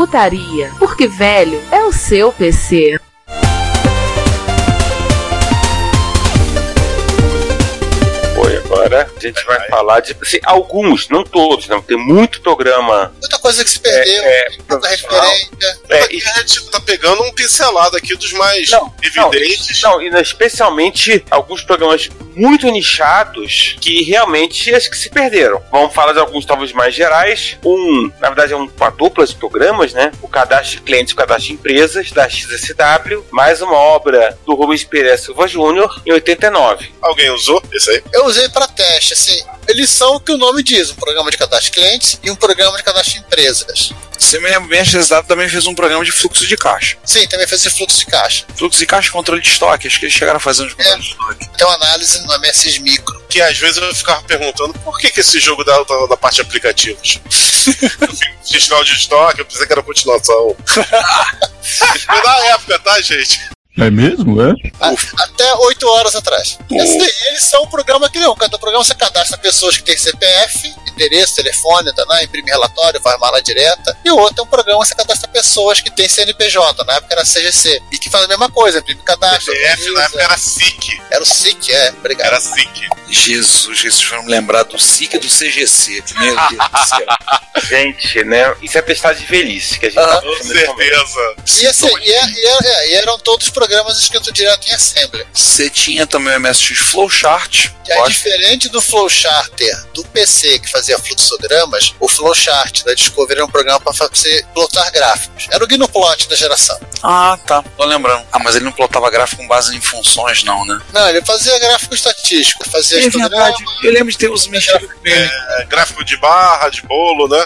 Retrocomputaria, porque velho é o seu PC. A gente vai falar de assim, alguns, não todos, não. Tem muito programa. Muita coisa que se perdeu, É, é, muita referência. É, Aqui a gente tá pegando um pincelado aqui dos mais Não, evidentes. Não, e especialmente alguns programas muito nichados que realmente acho que se perderam. Vamos falar de alguns talvez mais gerais. Um, na verdade, é um, uma dupla de programas, né? O cadastro de clientes e o cadastro de empresas da XSW, mais uma obra do Rubens Pereira Silva Júnior em 89. Alguém usou esse aí? Eu usei para teste, assim, eles são o que o nome diz, um programa de cadastro de clientes e um programa de cadastro de empresas. Você me lembra bem, a XSW também fez um programa de fluxo de caixa. Sim, também fez esse fluxo de caixa. Fluxo de caixa e controle de estoque, acho que eles chegaram a fazer uns controles de estoque. Tem uma análise no MSX Micro. Que às vezes eu ficava perguntando por que, que esse jogo dá da, da parte de aplicativos. Fim, Fiscal de estoque, eu pensei que era continuação. Foi na época, tá, gente? É mesmo, é? A- até 8 horas atrás. Esse daí, eles são um programa que não. Cada programa você cadastra pessoas que têm CPF, endereço, telefone, tá, né? imprime relatório, faz mala direta. E o outro é um programa que você cadastra pessoas que têm CNPJ, na época era CGC. E que faz a mesma coisa, imprime cadastro. CPF na época era SIC. Era o SIC, é, obrigado. Era SIC. Jesus, vocês foram lembrar do SIC e do CGC. Meu Deus do céu. Gente, né? Isso é testar de velhice que a gente Ah, tá Com certeza. E, assim, e, é- e é- é, e eram todos programas escritos direto em Assembly. Você tinha também o MSX Flowchart. Que é diferente do Flowcharter do PC que fazia fluxogramas, o Flowchart da Discovery era um programa para você plotar gráficos. Era o Gnuplot da geração. Ah, tá. Tô lembrando. Ah, mas ele não plotava gráfico com base em funções, não, né? Não, ele fazia gráfico estatístico, fazia É verdade. Eu lembro de ter os mexidos. É, gráfico de barra, de bolo, né?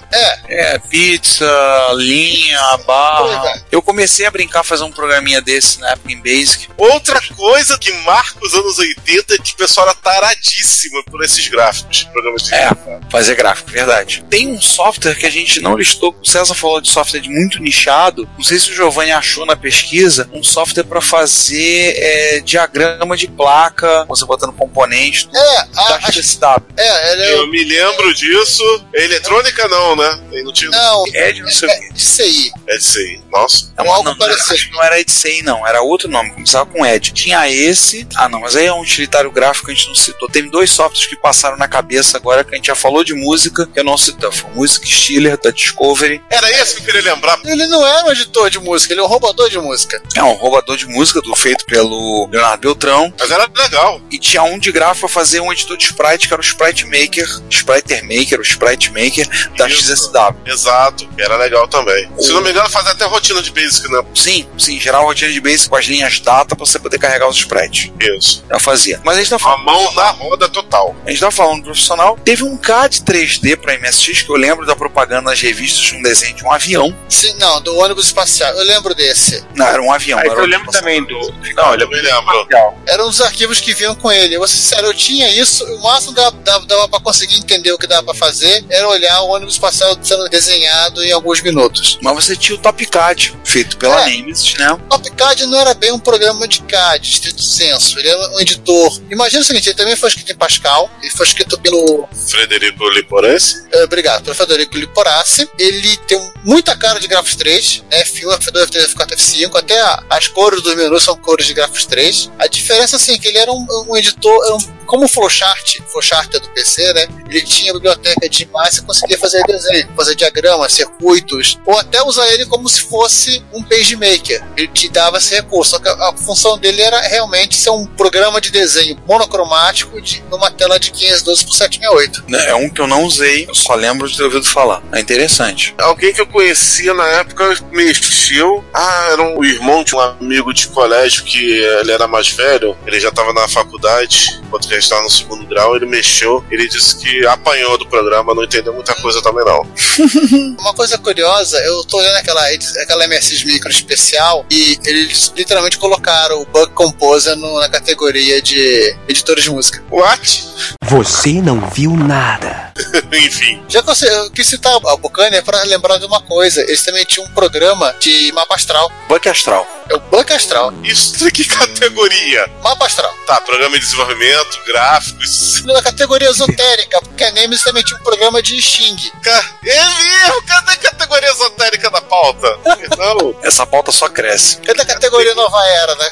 É, pizza, linha, barra. Eu comecei a brincar, fazer um programinha desse na época em Basic. Outra coisa que marca os anos 80 é que o pessoal era taradíssimo por esses gráficos. Programas de É, fazer gráfico, verdade. Tem um software que a gente não listou, o César falou de software de muito nichado, não sei se o Giovanni achou na pesquisa, um software para fazer é, diagrama de placa, você botando componentes É, da a, a, XSW. é, ele Eu me lembro disso. É eletrônica não, né? Ele não tinha. Não, É de não sei o é de CI. É disso aí. Nossa. É Um algo não, não era- não era EdSei, não. Era outro nome. Começava com Ed. Tinha esse. Ah, não, mas aí é um utilitário gráfico que a gente não citou. Tem dois softwares que passaram na cabeça agora que a gente já falou de música, que eu não citei. Foi o Music Stealer da Discovery. Era esse que eu queria lembrar. Ele não era um editor de música, ele é um roubador de música. É um roubador de música do, feito pelo Leonardo Beltrão. Mas era legal. E tinha um de gráfico pra fazer um editor de sprite, que era o Sprite Maker, Spriter Maker, o Sprite Maker da Isso. XSW. Exato. Era legal também. Se não me engano, fazia até rotina de basic, né? Sim, sim, geral rotina de base com as linhas data pra você poder carregar os sprites. Isso. Eu fazia. Mas a gente tá A falando. mão na roda total. A gente tá falando do profissional. Teve um CAD 3D pra MSX que eu lembro da propaganda nas revistas de um desenho de um avião. Sim, não, do ônibus espacial. Eu lembro desse. Não, era um avião. Aí não era eu lembro espacial. também do. Não, eu lembro. legal. Eram os arquivos que vinham com ele. Eu vou ser sincero, eu tinha isso, o máximo dava, dava, dava pra conseguir entender o que dava pra fazer era olhar o ônibus espacial sendo desenhado em alguns minutos. Mas você tinha o Top CAD, feito pela É. Nemesis, né? TopCAD não era bem um programa de CAD, estrito senso. Ele era um editor. Imagina o seguinte, ele também foi escrito em Pascal, ele foi escrito pelo Frederico Liporense. Eh, obrigado, pelo Federico Liporassi. Ele tem muita cara de Grafos 3, né? F1, F2, F3, F4, F5, até a- as cores dos menus são cores de Grafos 3. A diferença, assim, é que ele era um, um editor, era um como o flowchart, o flowchart é do PC, né? Ele tinha biblioteca de imagem, você conseguia fazer desenho, fazer diagramas, circuitos, ou até usar ele como se fosse um pagemaker. Ele te dava esse recurso, só que a, a função dele era realmente ser um programa de desenho monocromático de numa tela de 512 por 768. Né, É um que eu não usei, eu só lembro de ter ouvido falar. É interessante. Alguém que eu conhecia na época mexeu. Ah, era um irmão de um amigo de colégio que ele era mais velho, ele já estava na faculdade, enquanto ele estava no segundo grau, ele mexeu. Ele disse que apanhou do programa, não entendeu muita coisa também não. Uma coisa curiosa, eu tô olhando aquela, aquela MSX Micro especial e eles literalmente colocaram o Bug Composer no- na categoria de editores de música. What? Você não viu nada. Enfim. Já que você, eu quis citar a Buccaneer para lembrar de uma coisa, eles também tinham um programa de mapa astral. Buck Astral. É o Bug Astral. Isso que categoria? Mapa astral. Tá, programa de desenvolvimento, gráficos. Na categoria esotérica, porque a Nemesis também tinha um programa de Xing. Ca- É mesmo? Cadê a categoria esotérica da pauta? Não. Essa pauta só cresce. Cadê a categoria Nova Era, né?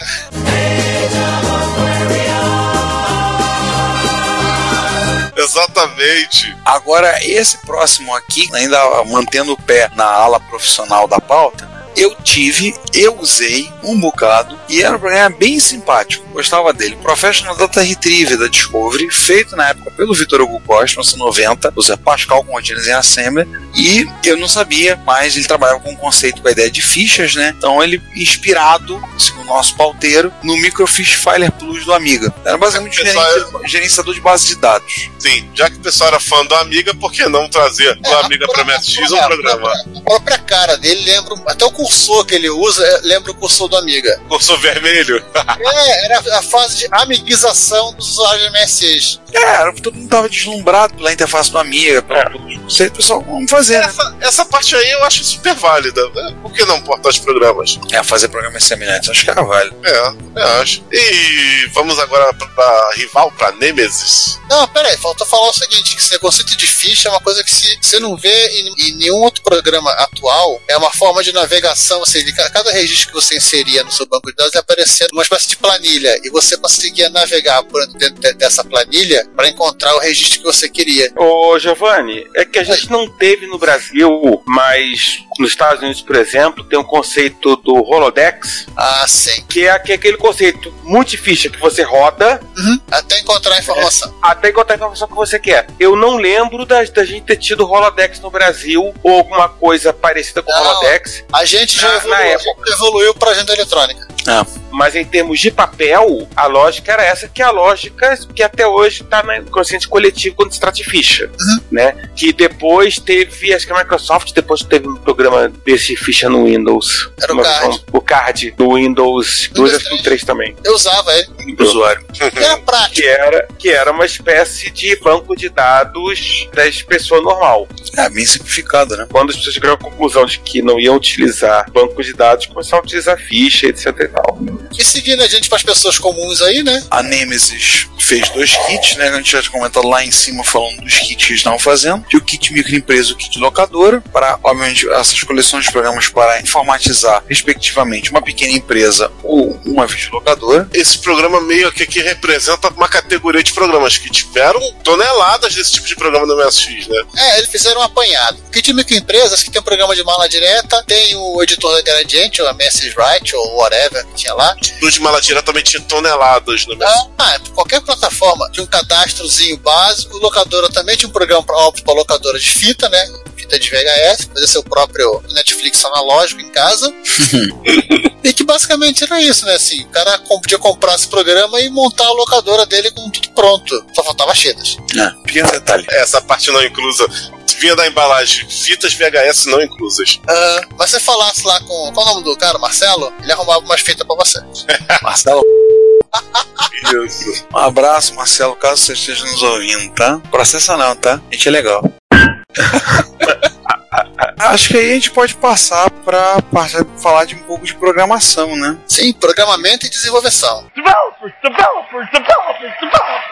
Exatamente. Agora, esse próximo aqui, ainda mantendo o pé na ala profissional da pauta, eu tive, eu usei um bocado e era um programa bem simpático, gostava dele. Professional Data Retriever da Discovery, feito na época pelo Vitor Hugo Costa, 1990, usa Pascal com rotinas em Assembly e eu não sabia, mas ele trabalhava com um conceito, com a ideia de fichas, né? Então ele inspirado, segundo o nosso pauteiro, no Microfiche Filer Plus do Amiga. Era basicamente um gerencia- gerenciador de base de dados. Sim, já que o pessoal era fã do Amiga, por que não trazer do É, Amiga para MSX um programa? A própria cara dele lembra. Até o cursor que ele usa é- lembra o cursor do Amiga. Cursor vermelho? É, era a fase de amiguização dos usuários de MSX. É, era- todo mundo tava deslumbrado pela interface do Amiga, pelo, pelo conceito, pessoal, vamos fazer, né? Essa, essa parte aí eu acho super válida. né? Por que não portar os programas? É, fazer programas semelhantes, acho que era válido. É, eu acho. E vamos agora pra rival, pra Nemesis. Não, pera aí, falta falar o seguinte: que esse conceito de ficha é uma coisa que se, você não vê em, em nenhum outro programa atual. É uma forma de ou seja, cada registro que você inseria no seu banco de dados ia aparecer uma espécie de planilha. E você conseguia navegar por dentro de- dessa planilha para encontrar o registro que você queria. Ô, Giovanni, é que a gente não teve no Brasil, mas nos Estados Unidos, por exemplo, tem um conceito do Holodex, Ah, sim. que é, que é aquele conceito multificha que você roda Uhum. Até encontrar a informação. até encontrar a informação que você quer. Eu não lembro da, da gente ter tido Holodex no Brasil ou alguma coisa parecida com Não. Holodex, A gente já Na- evoluiu, na a gente evoluiu para agenda eletrônica. Mas em termos de papel, a lógica era essa, que é a lógica que até hoje está no consciente coletivo quando se trata de ficha. Né? Que depois teve, acho que a Microsoft depois teve um programa desse ficha no Windows. Era o Card. O card do Windows 2 acho que no 3 também. Eu usava ele. Do usuário. Era prático. Que era, que era uma espécie de banco de dados das pessoas normal. É, bem simplificado, né? Quando as pessoas chegaram à conclusão de que não iam utilizar banco de dados, começaram a utilizar ficha, etc e tal. E seguindo a gente para as pessoas comuns aí, né? A Nemesis fez dois kits, né? que A gente já tinha comentado lá em cima falando dos kits que eles estavam fazendo. E o kit microempresa e o kit locadora, para, obviamente, essas coleções de programas para informatizar, respectivamente, uma pequena empresa ou uma videolocadora. Esse programa meio que aqui representa uma categoria de programas que tiveram toneladas desse tipo de programa no MSX, né? É, eles fizeram um apanhado. Kit microempresas que tem um programa de mala direta, tem o editor da Gradiente, ou a Message Write, ou whatever que tinha lá. No de mala direta também tinha toneladas no MSX. Ah, qualquer plataforma tinha um cadastrozinho básico, locadora também tinha um programa pra- óbvio para locadora de fita, né? Fita de VHS, fazer seu próprio Netflix analógico em casa. e que basicamente era isso, né? Assim, o cara podia comprar esse programa e montar a locadora dele com tudo pronto. Só faltava chetas. É, pequeno detalhe. Essa parte não inclusa. Vinha da embalagem, fitas VHS não inclusas. Ah, mas se você falasse lá com. Qual é o nome do cara? Marcelo? Ele arrumava umas fitas pra você. Marcelo, Isso. um abraço, Marcelo, caso você esteja nos ouvindo, tá? Processa não, tá? A gente é legal. Acho que aí a gente pode passar para falar de um pouco de programação, né? Sim, programamento e desenvolveção.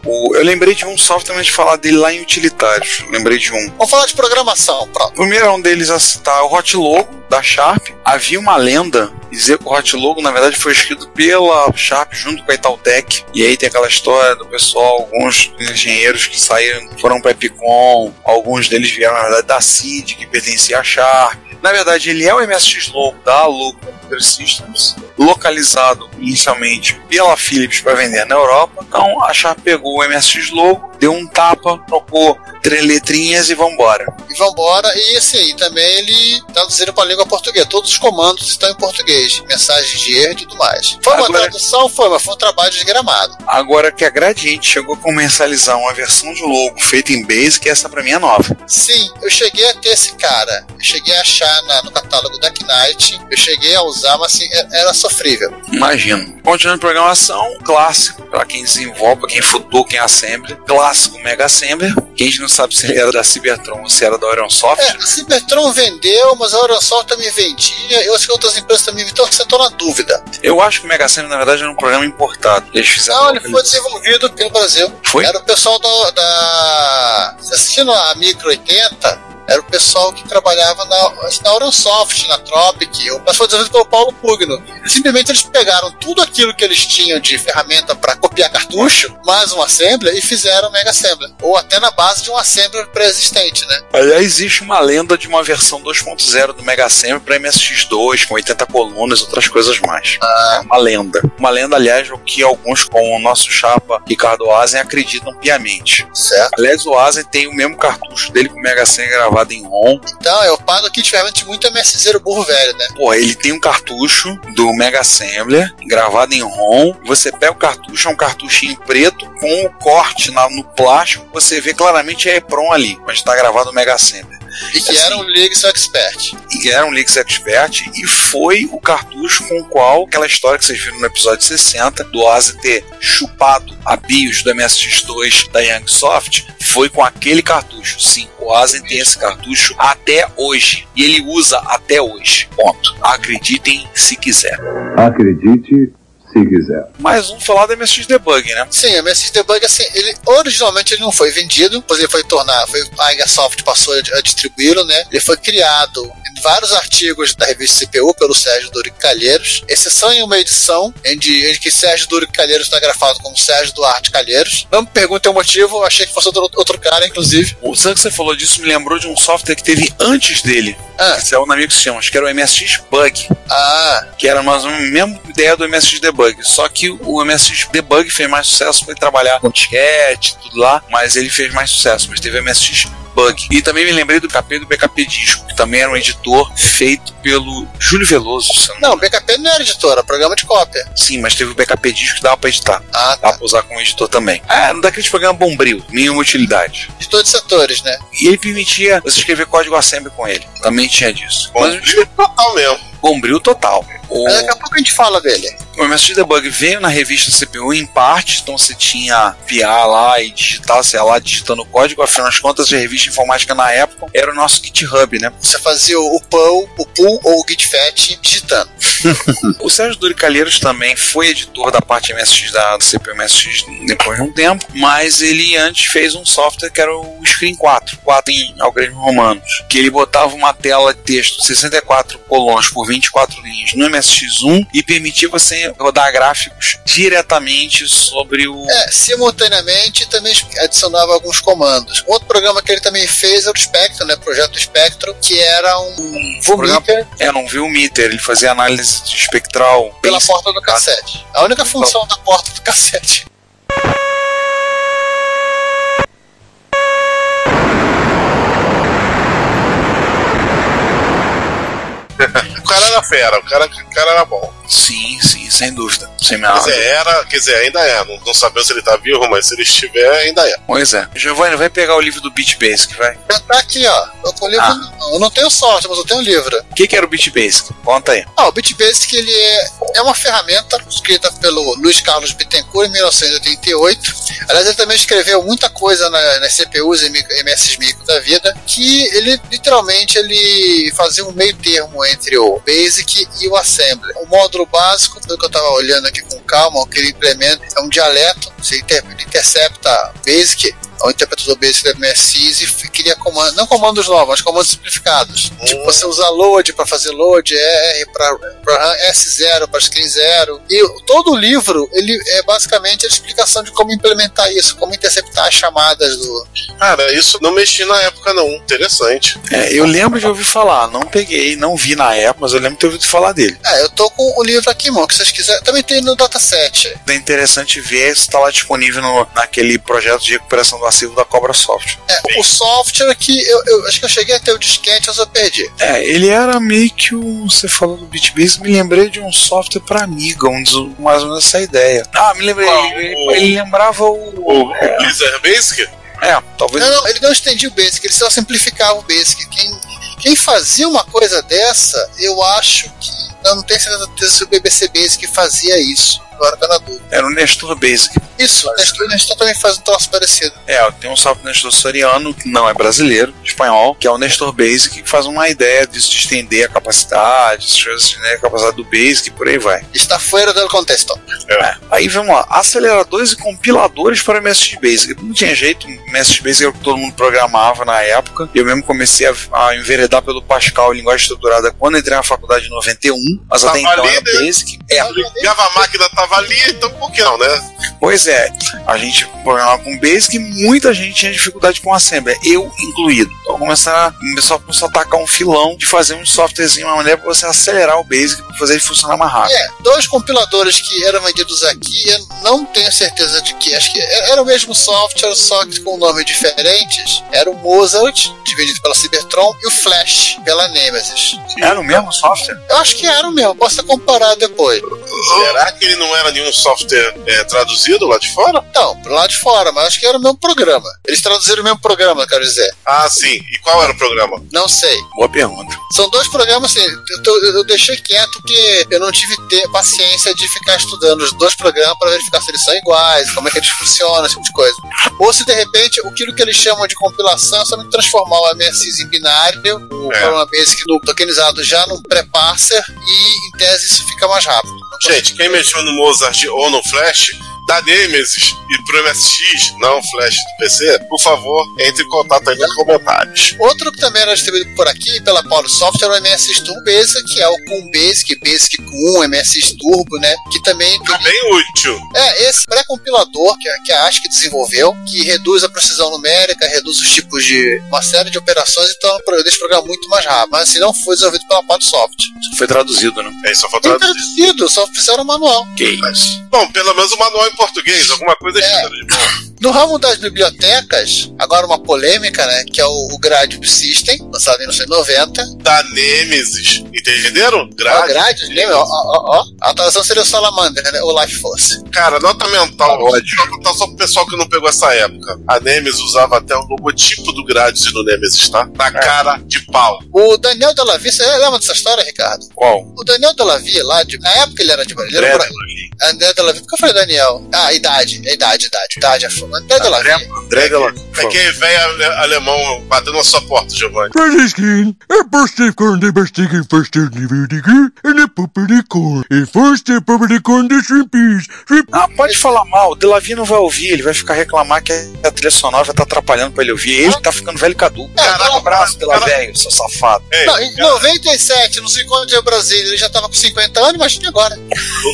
O- eu lembrei de um software antes de falar dele lá em utilitários. Lembrei de um. Vamos falar de programação, O pronto. primeiro é um deles a citar o Hot Logo da Sharp. Havia uma lenda dizer que o Hot Logo, na verdade, foi escrito pela Sharp junto com a Itautec. E aí tem aquela história do pessoal, alguns engenheiros que saíram, foram para Epicom, alguns deles vieram, na verdade, da CID, que pertencia à Sharp. Na verdade, ele é o MSX Logo da Logo Computer Systems, localizado inicialmente pela Philips para vender na Europa. Então a Sharp pegou o MSX Logo, deu um tapa, trocou três letrinhas e vambora. E vambora, e assim, também ele traduziram para a língua portuguesa. Todos os comandos estão em português, mensagens de erro e tudo mais. Foi uma Agora- tradução, foi, mas foi um trabalho desgramado. Agora que a Gradiente chegou a comercializar uma versão de logo feita em Basic, essa pra mim é nova. Sim, eu cheguei a ter esse cara. Eu cheguei a achar na- no catálogo da Knight. Eu cheguei a usar, mas assim, é- era sofrível. Imagino. Continuando programação, clássico, pra quem desenvolve, pra quem futou, quem assembly. Clássico Mega Assembler. Quem a gente não sabe se ele era da Cybertron ou se era da Orion Soft. É, a Cybertron vendeu, mas a Oronsol também vendia. Eu acho que outras empresas também vendiam. Então você tô na dúvida. Eu acho que o Mega Assembly, na verdade, era um programa importado. Eles fizeram. Não, ele foi desenvolvido no Brasil. Foi? Era o pessoal da. da você assistindo a Micro 80, era o pessoal que trabalhava na, na Oransoft, na Tropic, ou- mas foi desenvolvido pelo Paulo Pugno. Simplesmente eles pegaram tudo aquilo que eles tinham de ferramenta para copiar cartucho, mais um assembler, e fizeram Mega Assembler. Ou até na base de um assembler pré-existente, né? Aliás, existe uma lenda de uma versão 2.0 do Mega Assembly para MSX2, com 80 colunas e outras coisas mais. É uma lenda. Uma lenda, aliás, o que alguns, como o nosso chapa Ricardo Azen, acreditam piamente. Certo? Aliás, o Azen tem o mesmo cartucho dele com o Mega Assembly gravado em ROM. Então, eu pago aqui de muito MSZero burro velho, né? Pô, ele tem um cartucho do Mega Assembler gravado em ROM. Você pega o cartucho, é um cartuchinho preto com o corte na- no plástico. Você vê claramente a EPROM ali, mas está gravado no Mega Assembler. E que Assim. era um Legacy Expert. E era um Linux Expert e foi o cartucho com o qual aquela história que vocês viram no episódio 60 do Ozzy ter chupado a BIOS do MSX2 da Youngsoft foi com aquele cartucho. Sim, o Ozzy tem esse cartucho até hoje e ele usa até hoje. Ponto. Acreditem se quiser. Acredite se quiser. Mais um falar do MSX Debug, né? Sim, o MSX Debug, assim, ele originalmente ele não foi vendido, depois ele foi tornar, foi, a Aigasoft passou a, a distribuí-lo, né? Ele foi criado vários artigos da revista CPU pelo Sérgio Durico Calheiros, exceção em uma edição em, de, em que Sérgio Durico Calheiros está grafado como Sérgio Duarte Calheiros. Não me perguntem o motivo, achei que fosse outro, outro cara, inclusive. O tanto que você falou disso me lembrou de um software que teve antes dele, Ah, que saiu na Amigo Sistemas, que era o MSX Bug. ah, que era mais ou menos a mesma ideia do MSX Debug, só que o MSX Debug fez mais sucesso, foi trabalhar com disquete, tudo lá, mas ele fez mais sucesso, mas teve o MSX Bug. E também me lembrei do KP do BKP Disco, que também era um editor feito pelo Júlio Veloso, não não, o BKP não era editora, programa de cópia. Sim, mas teve o BKP Disco que dava pra editar. Ah, tá. pra usar como editor também. É, um daqueles programas bombril, nenhuma utilidade. Editor de setores, né? E ele permitia você escrever código assembly com ele. Também tinha disso. Mas Bom, total mesmo. bombril total. O... Mas daqui a pouco a gente fala dele. O MSX Debug veio na revista CPU em parte, então você tinha PA lá e digitar, sei lá, digitando o código, afinal das contas a revista informática na época era o nosso GitHub, né? Você fazia o, pull, o pull ou o gitfet digitando. O Sérgio Duri Calheiros também foi editor da parte MSX da CPU MSX depois de um tempo, mas ele antes fez um software que era o Screen 4, 4 em algoritmos romanos, que ele botava uma tela de texto 64 colunas por 24 linhas no MSX1 e permitia você rodar gráficos diretamente sobre o É, simultaneamente também adicionava alguns comandos. Outro programa que ele também fez era o Spectrum, né? Projeto Spectrum, que era um VMeter Era um Meter, ele fazia análise espectral pela bem porta do cassete. A única função da porta do cassete. O cara era fera, o cara, o cara era bom. Sim, sim, sem dúvida. Sem Quer dizer, era, quer dizer, ainda é. Não, não sabemos se ele tá vivo, mas se ele estiver, ainda é. Pois é. Giovanni, vai pegar o livro do Beat Basic, vai. Já tá aqui, ó. Eu, com o livro, Ah. não, eu não tenho sorte, mas eu tenho o livro. O que, que era o Beat Basic? Conta aí. Ah, o BitBasic ele é, é uma ferramenta escrita pelo Luiz Carlos Bittencourt em 1988. Aliás, ele também escreveu muita coisa na- nas CPUs e micro- MS micro da vida, que ele literalmente ele fazia um meio termo entre o Basic e o Assembly. O módulo básico, pelo que eu estava olhando aqui com calma, o que ele implementa é um dialeto, você ele intercepta Basic o interpretador basic do MSX e queria comandos, não comandos novos, mas comandos simplificados. Tipo, você usar load para fazer load, R para S0 para screen 0. E todo o livro, ele é basicamente a explicação de como implementar isso, como interceptar as chamadas do. Cara, isso não mexi na época, não. Interessante. É, eu lembro de ouvir falar, não peguei, não vi na época, mas eu lembro de ter ouvido falar dele. É, eu tô com o livro aqui, mano, que vocês quiserem. Também tem no dataset. É interessante ver se está lá disponível no, naquele projeto de recuperação do arquivo da Cobra Software. É, o software que eu, eu acho que eu cheguei a ter o disquete, mas eu perdi. É, ele era meio que um. Você falou do BitBase, me lembrei de um software para Amiga, um dos, mais ou menos essa ideia. Ah, me lembrei. Qual? Ele, ele lembrava o. O Blizzard Basic? É, talvez. Não, não, ele não estendia o Basic, ele só simplificava o Basic. Quem, quem fazia uma coisa dessa, eu acho que. Eu não tenho certeza se o BBC Basic fazia isso. Agora tá na dúvida. Era o Nestor Basic. Isso, o Nestor, o Nestor também faz um troço parecido. É, tem um software Nestor Soriano, que não é brasileiro, espanhol, que é o Nestor Basic, que faz uma ideia disso de estender a capacidade, essas coisas, estender a capacidade do Basic e por aí vai. Está fora do contexto. É. Aí vamos lá, aceleradores e compiladores para MSX Basic. Não tinha jeito, MSX Basic era o que todo mundo programava na época. Eu mesmo comecei a, a enveredar pelo Pascal, linguagem estruturada, quando entrei na faculdade em 91, mas até Tava então ali, era né? Basic. É, a máquina, tava ali, então por que não, né? Pois é, a gente programava com Basic e muita gente tinha dificuldade com Assembly, eu incluído. Então começaram, o pessoal começou a atacar um filão de fazer um softwarezinho, uma maneira para você acelerar o Basic para fazer ele funcionar mais rápido. É, dois compiladores que eram vendidos aqui, eu não tenho certeza de que. Acho que era o mesmo software, só que com nomes diferentes. Era o Mozart, dividido pela Cybertron, e o Flash, pela Nemesis. Era o mesmo software? Eu acho que era o mesmo, posso comparar depois. Será que ele não era nenhum software é, traduzido lá de fora? Não, pro lado de fora, mas acho que era o mesmo programa. Eles traduziram o mesmo programa, quero dizer. Ah, sim. E qual era o programa? Não sei. Boa pergunta. São dois programas, assim, eu, tô- eu deixei quieto porque eu não tive te- paciência de ficar estudando os dois programas para verificar se eles são iguais, como é que eles funcionam, esse tipo de coisa. Ou se de repente aquilo que eles chamam de compilação é somente transformar o MSX em binário, o É. programa Basic no tokenizado já num pré-parser e em tese isso fica mais rápido. Gente, quem mexeu no Mozart ou no Flash, da Nemesis e pro MSX, não Flash do PC, por favor, entre em contato aí nos comentários. Outro que também era distribuído por aqui, pela Paulo Software, é o MSX Turbo Basic, que é o com Basic, Basic com MSX Turbo, né? Que também Tá bem útil. É, esse pré-compilador que, a- que a ASCII desenvolveu, que reduz a precisão numérica, reduz os tipos de uma série de operações, então deixa o programa muito mais rápido. Mas assim, não foi desenvolvido pela Soft. Isso foi traduzido, né? É, só Tem falta traduzir. traduzido, só fizeram o manual. Que isso. Bom, pelo menos o manual em português, alguma coisa É. de bom. No ramo das bibliotecas, agora uma polêmica, né? Que é o, o Gradius System, lançado em 1990. Da Nemesis. Entenderam? Ó, Grade. Gradius, lembra? Ó, ó, ó. A atualização seria o Salamander, né? O Life Force. Cara, nota mental. Ódio. Só, tá só pro pessoal que não pegou essa época. A Nemesis usava até o logotipo do Gradius e do Nemesis, tá? Na cara de pau. O Daniel Delavie, você lembra dessa história, Ricardo? Qual? O Daniel Delavie, lá de. Na época ele era de. Ele era André bra- André Delavie, por que eu falei Daniel? Ah, a idade, a idade, a idade, idade, a fama. André Delavie. André Della- É que velho ale- alemão batendo na sua porta, Giovanni. Franciscan, a birthday corn, the birthday first in the vertigo, and a puppy corn. A first a puppy corn, the shrimpies. Shrimp. Ah, pode falar mal, o Delavi não vai ouvir, ele vai ficar reclamar que a trilha sonora vai estar atrapalhando pra ele ouvir. Ele tá ficando velho caduco. Caraca, um abraço, Delavelho, seu safado. Ei, Não, em 97, no 50 de Brasília, ele já tava com 50 anos, imagina agora.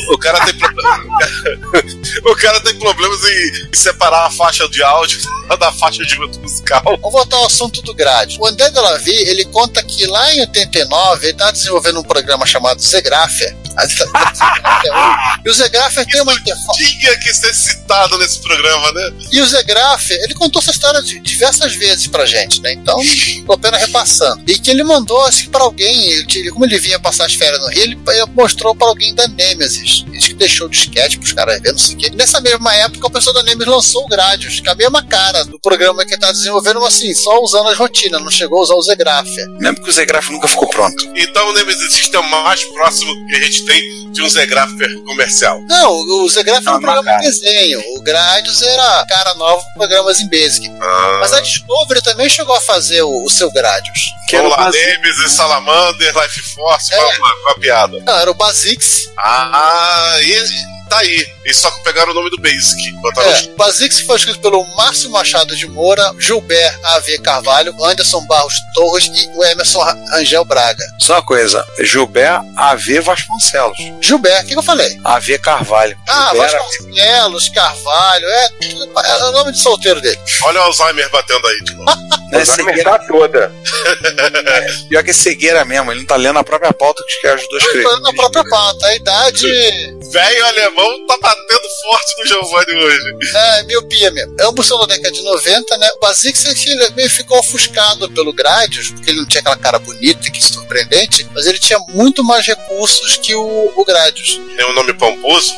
o, o cara tem problema. o cara tem problemas em, em separar faixa de áudio da faixa de musical. Vamos voltar ao assunto do grade. O André Delavie, ele conta que lá em 89, ele estava desenvolvendo um programa chamado Zegrafia. E o Zegrafia tem uma interface. Tinha que ser citado nesse programa, né? E o Zegraf, ele contou essa história diversas vezes pra gente, né? Então, tô apenas repassando. E que ele mandou, assim, pra alguém, ele, como ele vinha passar as férias no Rio, ele mostrou pra alguém da Nemesis. Ele disse que deixou o disquete pros caras verem, não sei o quê. Nessa mesma época, o pessoal da Nemesis lançou o Gradius, que é a mesma cara do programa que ele tá desenvolvendo, mas assim, só usando as rotinas, não chegou a usar o Zegrafia. Lembra que o Zegraf nunca ficou pronto. Então o Nemesis System é o mais próximo que a gente tem de um Zegrapher comercial. Não, o Zegrafia é um Não, não, programa de desenho. O Gradius era cara nova com programas em Basic. Ah, Mas a Discovery também chegou a fazer o, o seu Gradius. Que era o. Nemesis, Salamander, Life Force, É. com a piada. Não, era o Basix. Ah, e tá aí. Eles só pegaram o nome do Basic. Botaram É, Basix foi escrito pelo Márcio Machado de Moura, Gilbert A.V. Carvalho, Anderson Barros Torres e o Emerson Rangel Braga. Só uma coisa, Gilbert AV Vasconcelos. Gilbert, o que, que eu falei? AV Carvalho. Ah, Gilbert Vasconcelos, Carvalho, é, é o nome de solteiro dele. Olha o Alzheimer batendo aí de novo. Não é A cegueira, tá toda. pior que é cegueira mesmo, ele não tá lendo a própria pauta que que ajudou a escrever. Falando na própria pauta, a idade Velho alemão tá batendo forte no Giovanni hoje. é miopia mesmo. Ambos são da década de 90, né? O Basix meio ficou ofuscado pelo Gradius, porque ele não tinha aquela cara bonita que surpreendente, mas ele tinha muito mais recursos que o, o Gradius. Tem um nome pomposo.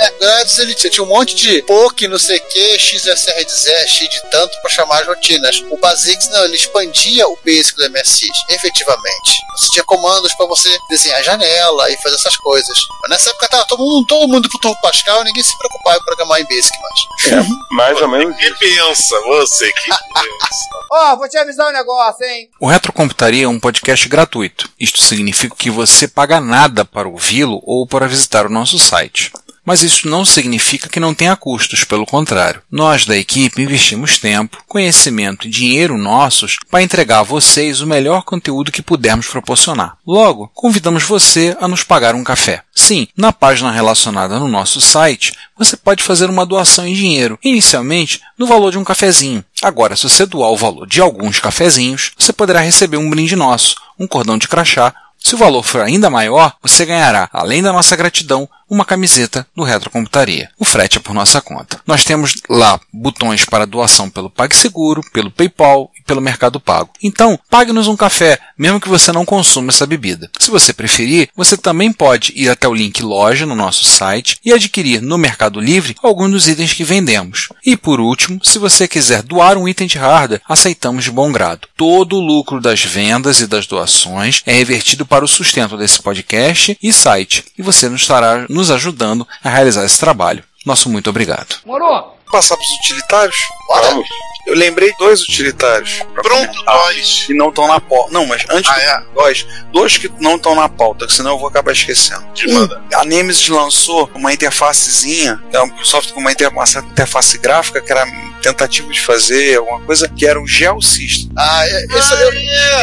É, o Gradius ele tinha, tinha um monte de POC, não sei o que, XSR de Zé, X de tanto pra chamar as rotinas. O Basix não, ele expandia o basic do MSX, efetivamente. Você tinha comandos pra você desenhar janela e fazer essas coisas. Mas nessa época tava todo mundo, todo mundo pro Turbo Pascal e ninguém se preocupava em programar em basic mais. Mais ou menos Que pensa, você que pensa. Ó, vou te avisar um negócio, hein? O Retrocomputaria é um podcast gratuito. Isto significa que você paga nada para ouvi-lo ou para visitar o nosso site. Mas isso não significa que não tenha custos, pelo contrário. Nós da equipe investimos tempo, conhecimento e dinheiro nossos para entregar a vocês o melhor conteúdo que pudermos proporcionar. Logo, convidamos você a nos pagar um café. Sim, na página relacionada no nosso site, você pode fazer uma doação em dinheiro, inicialmente no valor de um cafezinho. Agora, se você doar o valor de alguns cafezinhos, você poderá receber um brinde nosso, um cordão de crachá. Se o valor for ainda maior, você ganhará, além da nossa gratidão, uma camiseta do Retrocomputaria. O frete é por nossa conta. Nós temos lá botões para doação pelo PagSeguro, pelo PayPal e pelo Mercado Pago. Então, pague-nos um café, mesmo que você não consuma essa bebida. Se você preferir, você também pode ir até o link loja no nosso site e adquirir no Mercado Livre alguns dos itens que vendemos. E por último, se você quiser doar um item de hardware, aceitamos de bom grado. Todo o lucro das vendas e das doações é revertido para o sustento desse podcast e site, e você nos estará nos ajudando a realizar esse trabalho. Nosso muito obrigado. Morou? Passar para os utilitários? Vamos. Eu lembrei dois utilitários. Pronto, nós. Que não estão na pauta. Não, mas antes Ah, é? dois, dois que não estão na pauta, que senão eu vou acabar esquecendo. Manda. A Nemesis lançou uma interfacezinha, é um software com uma, inter- uma certa interface gráfica que era tentativa de fazer alguma coisa que era o GeoSystem, Ah, é, isso, eu,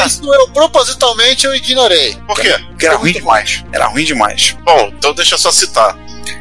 isso eu propositalmente eu ignorei. Por quê? que era É ruim muito demais. Era ruim demais. Bom, então deixa eu só citar.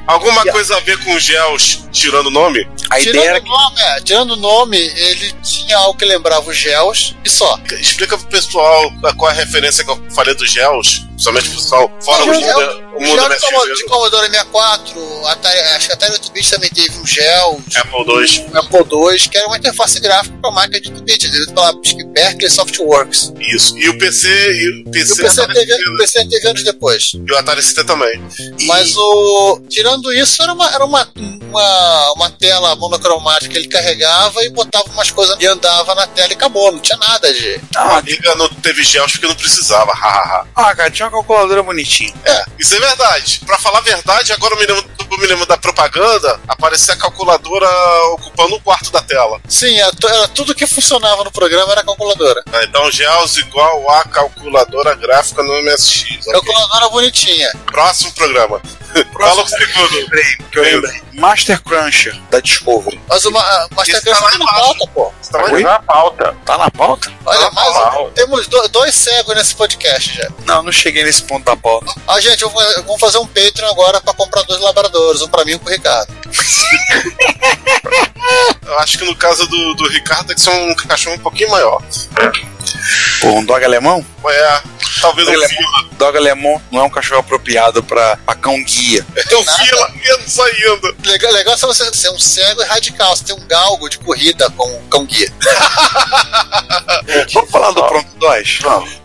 Alguma E coisa a ver com gels, tirando o nome? A Tirando ideia era o nome, é, tirando o nome, ele tinha algo que lembrava os gels e só. Explica pro pessoal qual é a referência que eu falei dos gels, somente pro pessoal, fora o o gel- mundo, o O mundo gel de, Commodore, de MSX, Commodore 64, Atari, acho que Atari 8-bit também teve um gel, Apple II. um Apple II, que era uma interface gráfica para máquina de 8-bit, devido pela acho que Berkeley Softworks. Isso. E o PC, e o E PC, o PC Atari teve, o PC teve anos depois. e o Atari ST também. E- Mas o. Tirando isso, era uma, era uma, uma, uma tela monocromática que ele carregava e botava umas coisas e andava na tela e acabou, não tinha nada de. A amiga não teve gels porque não precisava, hahaha. Ah, cara, tinha uma calculadora bonitinha. Isso é verdade. Pra falar a verdade, agora eu me lembro, eu me lembro da propaganda, aparecia a calculadora ocupando um quarto da tela. Sim, era, tu- era tudo que funcionava no programa era calculadora. Ah, Então, gels igual a calculadora gráfica no MSX. ok. Calculadora bonitinha. Próximo programa. Fala o segundo. Lembrei, que eu lembrei. Master Cruncher, da Discovery. Mas o Ma- Master tá Cruncher lá tá na pauta, pô. Você tava Mas na pauta. Tá na pauta? Olha, Tá na mais pauta. temos do- dois cegos nesse podcast já. Não, não cheguei nesse ponto da pauta. Ah, gente, eu vou, eu vou fazer um Patreon agora pra comprar dois labradores, um pra mim e um pro Ricardo. Eu acho que no caso do, do Ricardo tem que ser um cachorro um pouquinho maior. Pô, um dog alemão? É, talvez um Dog alemão, fila. dog alemão não é um cachorro apropriado pra, pra cão guia. É um fila menos ainda. Legal, legal é você ser um cego e radical, você tem um galgo de corrida com um cão guia. Vamos falar do Pronto 2?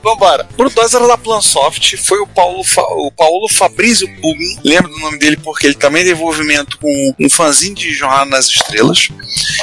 Vambora. O Pronto 2 era da Plansoft, foi o Paulo, Fa- o Paulo Fabrício Bugin. Lembro do nome dele porque ele também tem envolvimento com um fanzine de Jornada nas Estrelas.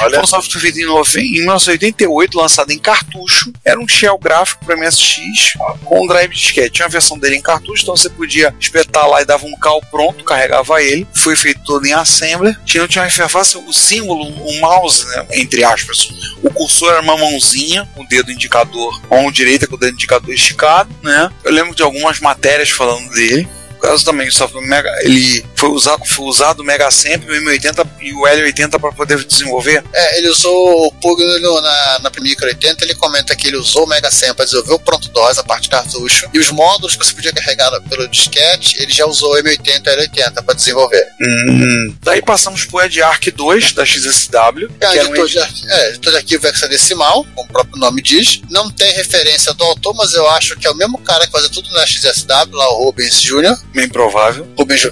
Olha. Foi um software feito em, em 1988, lançado em cartucho. Era um shell gráfico para MSX com um drive disquete. Tinha a versão dele em cartucho, então você podia espetar lá e dava um cal pronto, carregava ele. Foi feito todo em assembler. Tinha, tinha uma interface, o símbolo, o mouse, né, entre aspas. O cursor era uma mãozinha, o dedo indicador, mão direita com o dedo indicador esticado, né? Eu lembro de algumas matérias falando dele. Caso também, o software Mega, ele Foi usado, foi usado o Mega Samp, o M80 e o L80 para poder desenvolver? É, ele usou o Pug na, na Micro 80, ele comenta que ele usou o Mega Sam para desenvolver o Pronto DOS, a parte cartucho, e os módulos que você podia carregar pelo disquete, ele já usou o M80 e o L80 para desenvolver. Hum. Daí passamos pro EdArc 2 da XSW, É, que era um editor, de, é, editor de arquivo hexadecimal, como o próprio nome diz. Não tem referência do autor, mas eu acho que é o mesmo cara que fazia tudo na XSW, lá o Rubens Jr., bem provável. Rubens Ju-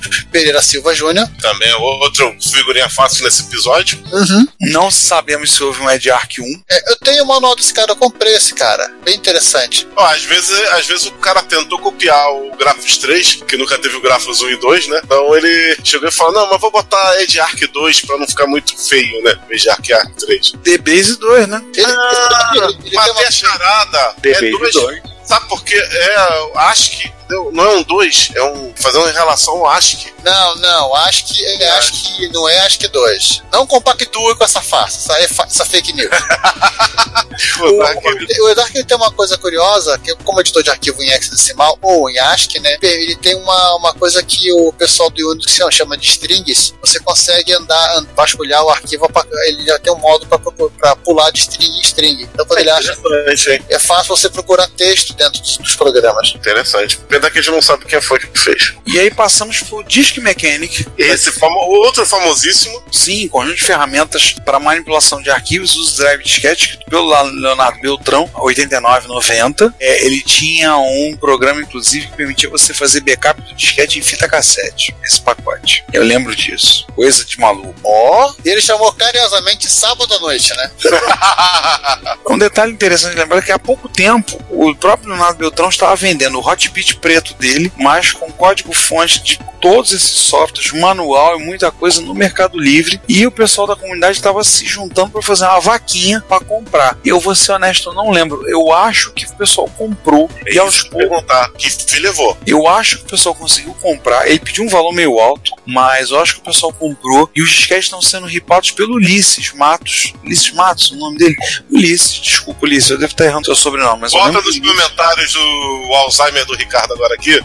Pereira Silva Jr. Também é outro figurinha fácil nesse episódio. Uhum. Não sabemos se houve um EdArc 1. É, eu tenho o manual desse cara, eu comprei esse cara. Bem interessante. Ó, às vezes, às vezes o cara tentou copiar o Grafos 3, que nunca teve o Grafos 1 e 2, né? Então ele chegou e falou: Não, mas vou botar Ed Arc 2 pra não ficar muito feio, né? Ed Arc Arc 3. DBase 2, né? Ele, Ah, ele- ele tem matei uma- a charada. DBase é dois. 2. Sabe por quê? É, acho que não é um 2, é um. Fazendo em relação ao ASCII. Não, não, que ele acho que não é que dois. Não compactue com essa farsa, essa, é fa- essa fake news. o, o Edark tem uma coisa curiosa, que como editor de arquivo em hexadecimal ou em ASCII, né, ele tem uma, uma coisa que o pessoal do Unix chama de strings. Você consegue andar, and- vasculhar o arquivo, ele já tem um modo para pular de string em string. Então quando ele acha é fácil você procurar texto dentro dos, dos programas. Interessante. Pena que a gente não sabe quem foi que fez. E aí passamos pro Disk Mechanic. Esse famo... outro famosíssimo. Sim, conjunto de ferramentas para manipulação de arquivos, uso de drive disquete, escrito pelo Leonardo Beltrão, 8990. É, ele tinha um programa, inclusive, que permitia você fazer backup do disquete em fita cassete, esse pacote. Eu lembro disso. Coisa de maluco. Ó, e ele chamou carinhosamente sábado à noite, né? Um detalhe interessante de lembrar é que há pouco tempo o próprio Leonardo Beltrão estava vendendo o hotbit preto dele, mas com código-fonte de todos esses softwares, manual e muita coisa no Mercado Livre. E o pessoal da comunidade estava se juntando para fazer uma vaquinha para comprar. Eu vou ser honesto, eu não lembro. Eu acho que o pessoal comprou e E aos poucos. perguntar que levou. Eu acho que o pessoal conseguiu comprar. Ele pediu um valor meio alto, mas eu acho que o pessoal comprou. E os disquetes estão sendo ripados pelo Ulisses Matos. Ulisses Matos, o nome dele? Ulisses, desculpa, Ulisses, eu devo estar errando seu sobrenome, mas Bota nos comentários do Alzheimer do Ricardo agora aqui.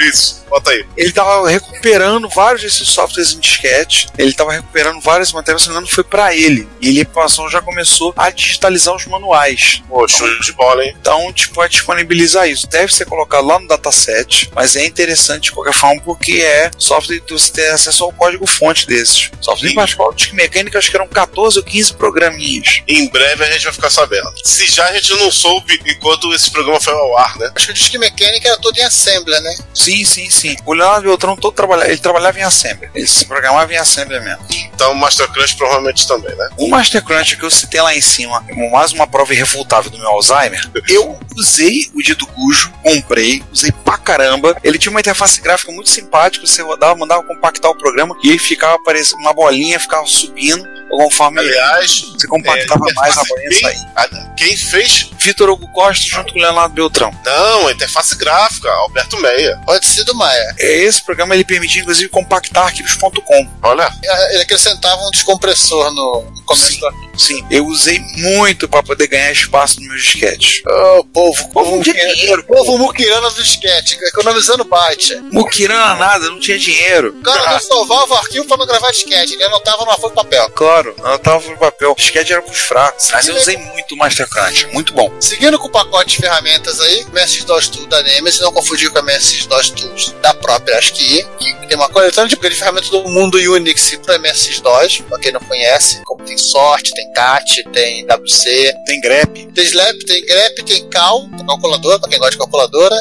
Isso, bota aí. ele estava recuperando vários desses softwares em disquete. Ele estava recuperando várias matérias, se não me engano, foi para ele. E ele passou, já começou a digitalizar os manuais. Pô, show de bola, hein? Então, tipo, vai disponibilizar isso. Deve ser colocado lá no dataset, mas é interessante de qualquer forma porque é software que você tem acesso ao código-fonte desses. Software em o Disque Mecânica, acho que eram 14 ou 15 programinhas. Em breve a gente vai ficar sabendo. Se já a gente não soube enquanto esse programa foi ao ar, né? Acho que o disque mecânica era todo em assembler, né? Sim, sim, sim. O Leonardo Beltrão todo trabalhava, ele trabalhava em Assembly. Ele se programava em Assembly mesmo. Então o Master Crunch provavelmente também, né? O Master Crunch que eu citei lá em cima, mais uma prova irrefutável do meu Alzheimer, eu usei o dito Gujo, comprei, usei pra caramba. Ele tinha uma interface gráfica muito simpática, você rodava, mandava compactar o programa e ele ficava aparecendo uma bolinha, ficava subindo, conforme Aliás, você compactava é, mais a bem- saía. a- quem fez? Vitor Hugo Costa junto com o Leonardo Beltrão. Não, a interface gráfica, Alberto Meia. Pode ser do Maia. Esse programa ele permitia inclusive compactar arquivos.com. Olha, Ele acrescentava um descompressor no Sim. Sim, eu usei muito para poder ganhar espaço nos meus disquetes. Ô, povo, Povo não tinha muquirana- dinheiro. Povo muquirana do disquete, economizando byte. Mukirana nada, não tinha dinheiro. O cara não salvava o arquivo pra não gravar disquete, ele anotava numa folha de papel. Claro, eu tava no papel. Disquete era pros fracos. Mas eu usei muito o Master Crunch, muito bom. Seguindo com o pacote de ferramentas aí, MS-DOS Tool da Nemesis, não confundir com a MS-DOS Tools da própria ASCII, que tem uma coletânea de ferramentas do mundo Unix para MS-DOS, pra quem não conhece, como tem Sort, tem CAT, tem WC, Tem grep. tem Slap, tem grep, tem Cal, calculadora, pra quem gosta de calculadora,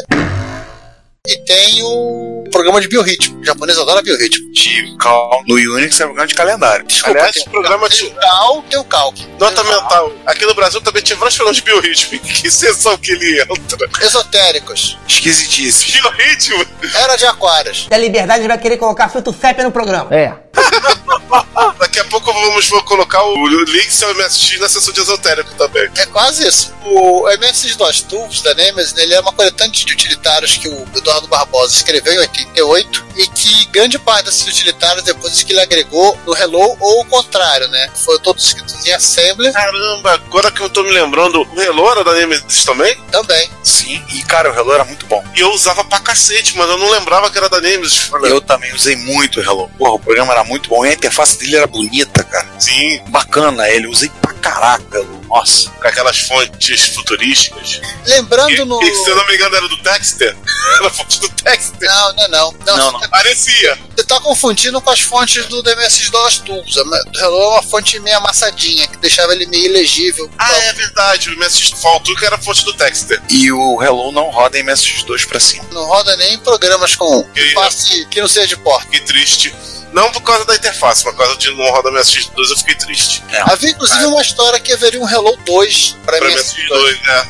e tem o programa de biorritmo. O japonês adora biorritmo. De cal no Unix é programa de calendário. Desculpa, Aliás, tem esse programa o Cal, tem o nota mental. Aqui no Brasil também tinha vários programas de biorritmo. Que sessão que ele entra? Esotéricos. Esquisitíssimo. Biorritmo? Era de aquários. Da liberdade vai querer colocar fruto fépia no programa. É. Daqui a pouco vamos vou colocar o link seu MSX na sessão de esotérico também. É quase isso. O MS-DOS Tools da Nemesis, ele é uma coletânea de utilitários que o Eduardo Barbosa escreveu em 88 e que grande parte desses utilitários depois que ele agregou no Hello ou o contrário, né? Foram todos escritos em Assembly Caramba, agora que eu tô me lembrando, o Hello era da Nemesis também? também. Sim, e cara, o Hello era muito bom. E eu usava pra cacete, mas eu não lembrava que era da Nemesis. Eu também usei muito o Hello. Porra, o programa era muito bom. E a interface dele era bonita, cara. Sim, Bacana ele, usei pra caraca. Hello. Nossa. com aquelas fontes futurísticas. Lembrando no. E, se eu não me engano, era do Dexter. Era a fonte do Dexter. Não, não, não. Não, Não, você, Tá, Parecia. você tá confundindo com as fontes do MS-DOS Tools. A do Hello é uma fonte meio amassadinha, que deixava ele meio ilegível. Ah, é verdade. O MSX faltou que era a fonte do Dexter. E o Hello não roda em MSX2 pra cima. Não roda nem em programas com Que- face que não seja de porta. Fiquei triste. Não por causa da interface, mas por causa de não rodar MSX2 eu fiquei triste. Havia inclusive uma história que haveria um Hello 2 para Pra MS2. MSX2, né?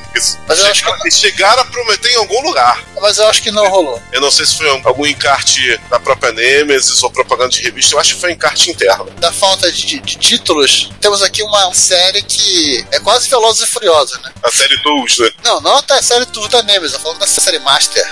Mas eu acho eles chegaram a prometer em algum lugar. Mas eu acho que não rolou. Eu não sei se foi algum encarte da própria Nemesis ou propaganda de revista. Eu acho que foi encarte interno. Da falta de, de títulos, temos aqui uma série que é quase Velozes e Furiosos, né? A série Tools, né? Não, não até a série Tour da Nemesis, eu tô falando da série Master.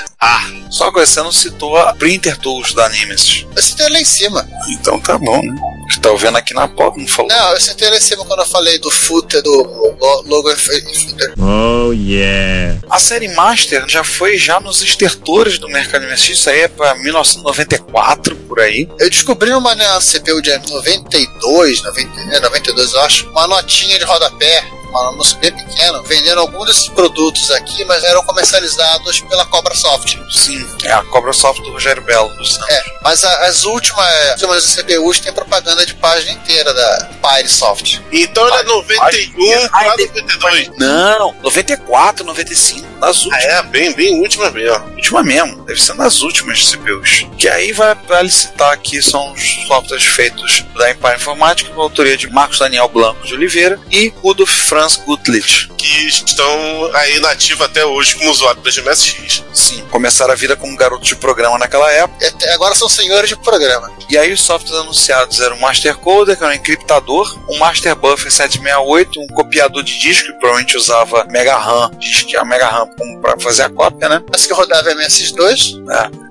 Só que você não citou a Printer Tools da Nemesis. Eu citei lá em cima. Então tá bom, né? Você tá vendo aqui na pop, não falou. Não, eu citei lá em cima quando eu falei do footer, do lo- logo footer. Oh yeah. A série Master já foi já nos estertores do mercado MSX, isso aí é pra 1994, por aí. Eu descobri uma na CPU de 92, 90, é, 92 eu acho, uma notinha de rodapé, um anúncio bem pequeno, vendendo alguns desses produtos aqui, mas eram comercializados pela Cobra Soft. Sim, é a Cobra Soft do Rogério Belo. Do Santos. É, mas a- as últimas, as últimas CPUs tem propaganda de página inteira da Pyre Soft. Então é 91 Ai, pra tem- 92. Não, 94, 95, nas Ah, últimas. é, bem, bem última mesmo. Última mesmo, deve ser nas últimas CPUs. Que aí vai para licitar aqui são os softwares feitos da Empire Informática, com a autoria de Marcos Daniel Blanco de Oliveira e Rudolf Franz Gutlich. Que estão aí na ativa até hoje como usuários de MSX. Sim, começaram a vida como garotos de programa naquela época. E até agora são senhores de programa. E aí os softwares anunciados eram o Master Coder, que era um encriptador, um Master Buffer 768, um copiador de disco, que provavelmente usava Mega RAM, a Mega RAM para fazer a cópia, né? Essa que rodava MS2,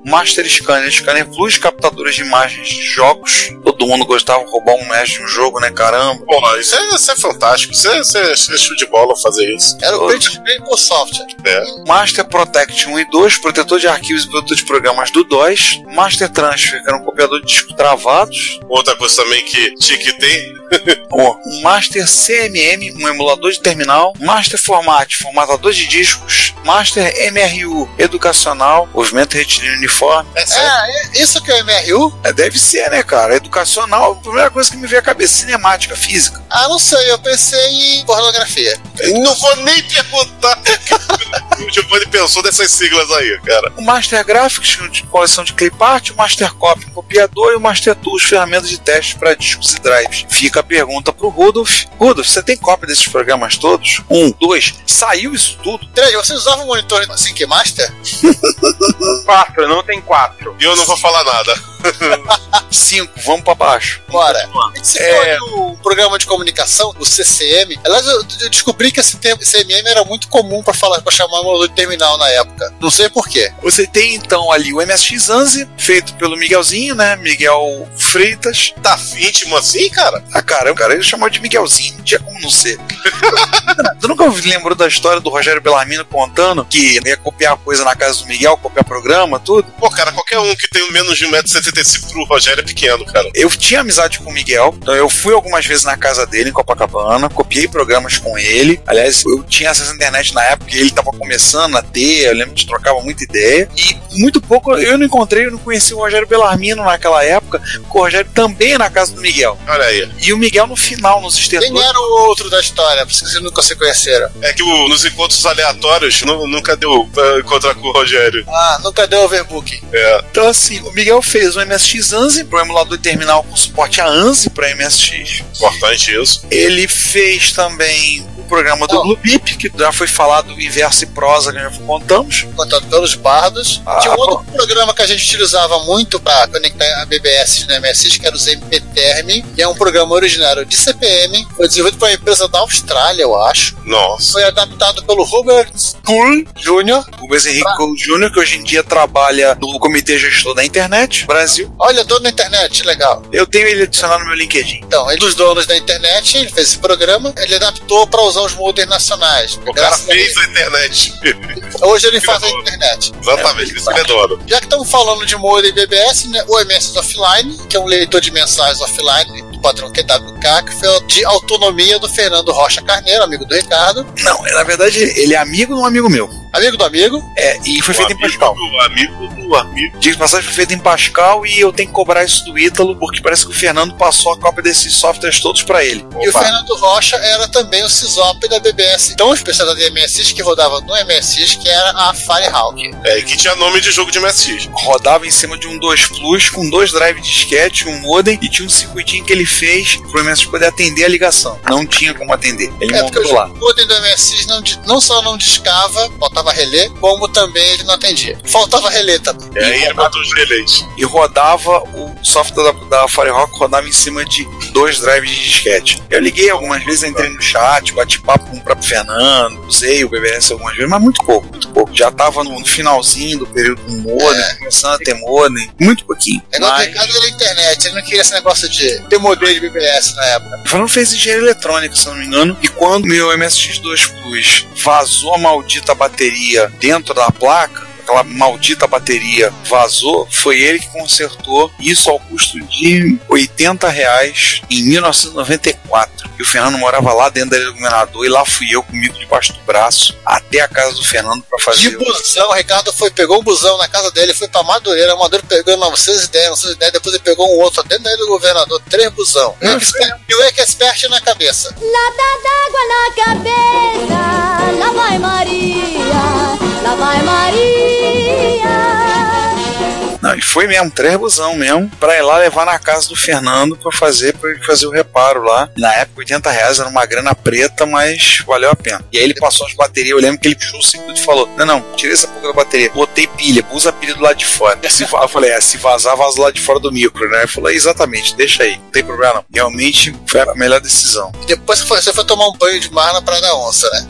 Master Scanner, Scanner Plus, captadores de imagens de jogos. Todo mundo gostava de roubar um mestre de um jogo, né? Caramba. Pô, isso é, isso é fantástico. Isso é, isso é, isso é show de bola fazer isso. era o por software. É. Master Protect 1 e 2, protetor de arquivos e protetor de programas do DOS. Master Transfer, que era um copiador de discos travados. Outra coisa também que tinha que ter. Master CMM, um emulador de terminal. Master Format, formatador de discos. Master MRU, educacional, movimento retilíneo uniforme. É sério. É, é isso que é o MRU? É, deve ser, né, cara? Educacional, a primeira coisa que me veio à cabeça, cinemática, física. Ah, não sei, eu pensei em pornografia. Não vou nem perguntar que o Giovanni pensou dessas siglas aí, cara. O Master Graphics, de coleção de clipart, o Master Copy, copiador e o Master Tools, ferramentas de teste para discos e drives. Fica a pergunta pro Rudolf. Rudolf, você tem cópia desses programas todos? Um, dois, saiu isso tudo? Três, você usava um monitor assim que Master? Quatro, não tem quatro. E eu não vou falar nada. Cinco, vamos para baixo. Bora. Citou É. o programa de comunicação, o CCM. Aliás, eu, eu descobri que esse termo CMM era muito comum para falar, para chamar emulador de terminal na época. Não sei porquê. Você tem então ali o MSX Anzi, feito pelo Miguelzinho, né? Miguel Freitas. Tá íntimo assim, cara? Ah, cara, o cara ele chamou de Miguelzinho, não tinha como não ser. tu nunca lembrou da história do Rogério Bellarmino contando que ia copiar coisa na casa do Miguel, copiar programa, tudo? Pô, cara, qualquer um que tem menos de 1,75m pro Rogério é pequeno, cara. Eu tinha amizade com o Miguel, então eu fui algumas vezes na casa dele, em Copacabana, copiei programas com ele. Aliás, eu tinha acesso à internet na época e ele tava começando a ter, eu lembro que trocava muita ideia. E muito pouco eu não encontrei, eu não conheci o Rogério Bellarmino naquela época, porque o Rogério também é na casa do Miguel. Olha aí. E o Miguel no final, nos Quem estertores. era o outro da história? Pra vocês nunca se conheceram. É que o- nos encontros aleatórios nu- nunca deu pra encontrar com o Rogério. Ah, nunca deu overbooking. É. Então, assim, o Miguel fez MSX ANSI para o emulador terminal com suporte a ANSI para MSX. Importante isso. Ele fez também programa do. Blue Beep, que já foi falado em verso e prosa, que já contamos. contado pelos bardos. Ah, Tinha um outro bom. programa que a gente utilizava muito para conectar a BBS no MSX, que era o ZMPTerm, que é um programa originário de CPM, foi desenvolvido por uma empresa da Austrália, eu acho. Nossa. Foi adaptado pelo Robert Kuhl Jr. Luiz Henrique Gold Jr., que hoje em dia trabalha no Comitê Gestor da Internet, Brasil. Olha, dono da internet, legal. Eu tenho ele adicionado no meu LinkedIn. Então, ele dos donos da internet, ele fez esse programa, ele adaptou para usar os modems nacionais. O cara a fez ele, a internet. hoje ele faz a internet. Exatamente, isso ele é dono. Já que estamos falando de modem BBS, né, o MS Offline, que é um leitor de mensagens offline do padrão QWK, que foi de autonomia do Fernando Rocha Carneiro, amigo do Ricardo, Não, na verdade, ele é amigo de um amigo meu. Amigo do amigo. É, e foi O feito em amigo Pascal. do amigo do amigo. Diga de passagem, foi feito em Pascal e eu tenho que cobrar isso do Ítalo, porque parece que o Fernando passou a cópia desses softwares todos pra ele. E o Opa. Fernando Rocha era também o CISOP da BBS, tão especializado em MSX que rodava no MSX, que era a Firehawk. É, que tinha nome de jogo de MSX. Rodava em cima de um 2 Plus com dois drive disquete, um modem e tinha um circuitinho que ele fez pro MSX poder atender a ligação. Não tinha como atender. Ele É porque montou o lá. modem do MSX não, não só não discava, faltava relé, como também ele não atendia. Faltava relé também. E aí ele botou os relés. E rodava o software da, da Firehawk rodava em cima de dois drives de disquete. Eu liguei algumas vezes, entrei no chat, bati papo com o próprio Fernando, usei o BBS algumas vezes, mas muito pouco, muito pouco. Já tava no, no finalzinho do período com modem, É. começando a ter modem, muito pouquinho. É igual o Mas Ricardo da internet, ele não queria esse negócio de ter modem de BBS na época. o Fernando fez engenharia eletrônica, se eu não me engano, e quando meu MSX2 Plus vazou a maldita bateria dentro da placa, aquela maldita bateria vazou, foi ele que consertou isso ao custo de 80 reais em 1994. E o Fernando morava lá dentro da iluminador e lá fui eu comigo debaixo do braço até a casa do Fernando para De fazer. o- busão, o Ricardo foi, pegou um busão na casa dele, foi pra Madureira, o Madureira pegou 910, 910, depois ele pegou um outro dentro da ilha do governador, três busão. E o expert- E o expert na cabeça. Lata d'água na cabeça, lá vai Maria, lá vai Maria. Não, e foi mesmo, três busão mesmo, pra ir lá levar na casa do Fernando pra fazer, pra ele fazer o reparo lá. Na época, 80 reais era uma grana preta, mas valeu a pena. E aí ele passou as baterias, eu lembro que ele puxou o circuito e falou: Não, não, tirei essa porra da bateria, botei pilha, usa a pilha do lado de fora. Se, eu falei, é, se vazar, vaza do lado de fora do micro, né? Ele falou, exatamente, deixa aí, não tem problema não. Realmente foi a melhor decisão. Depois você foi, você foi tomar um banho de mar na Praia da Onça, né?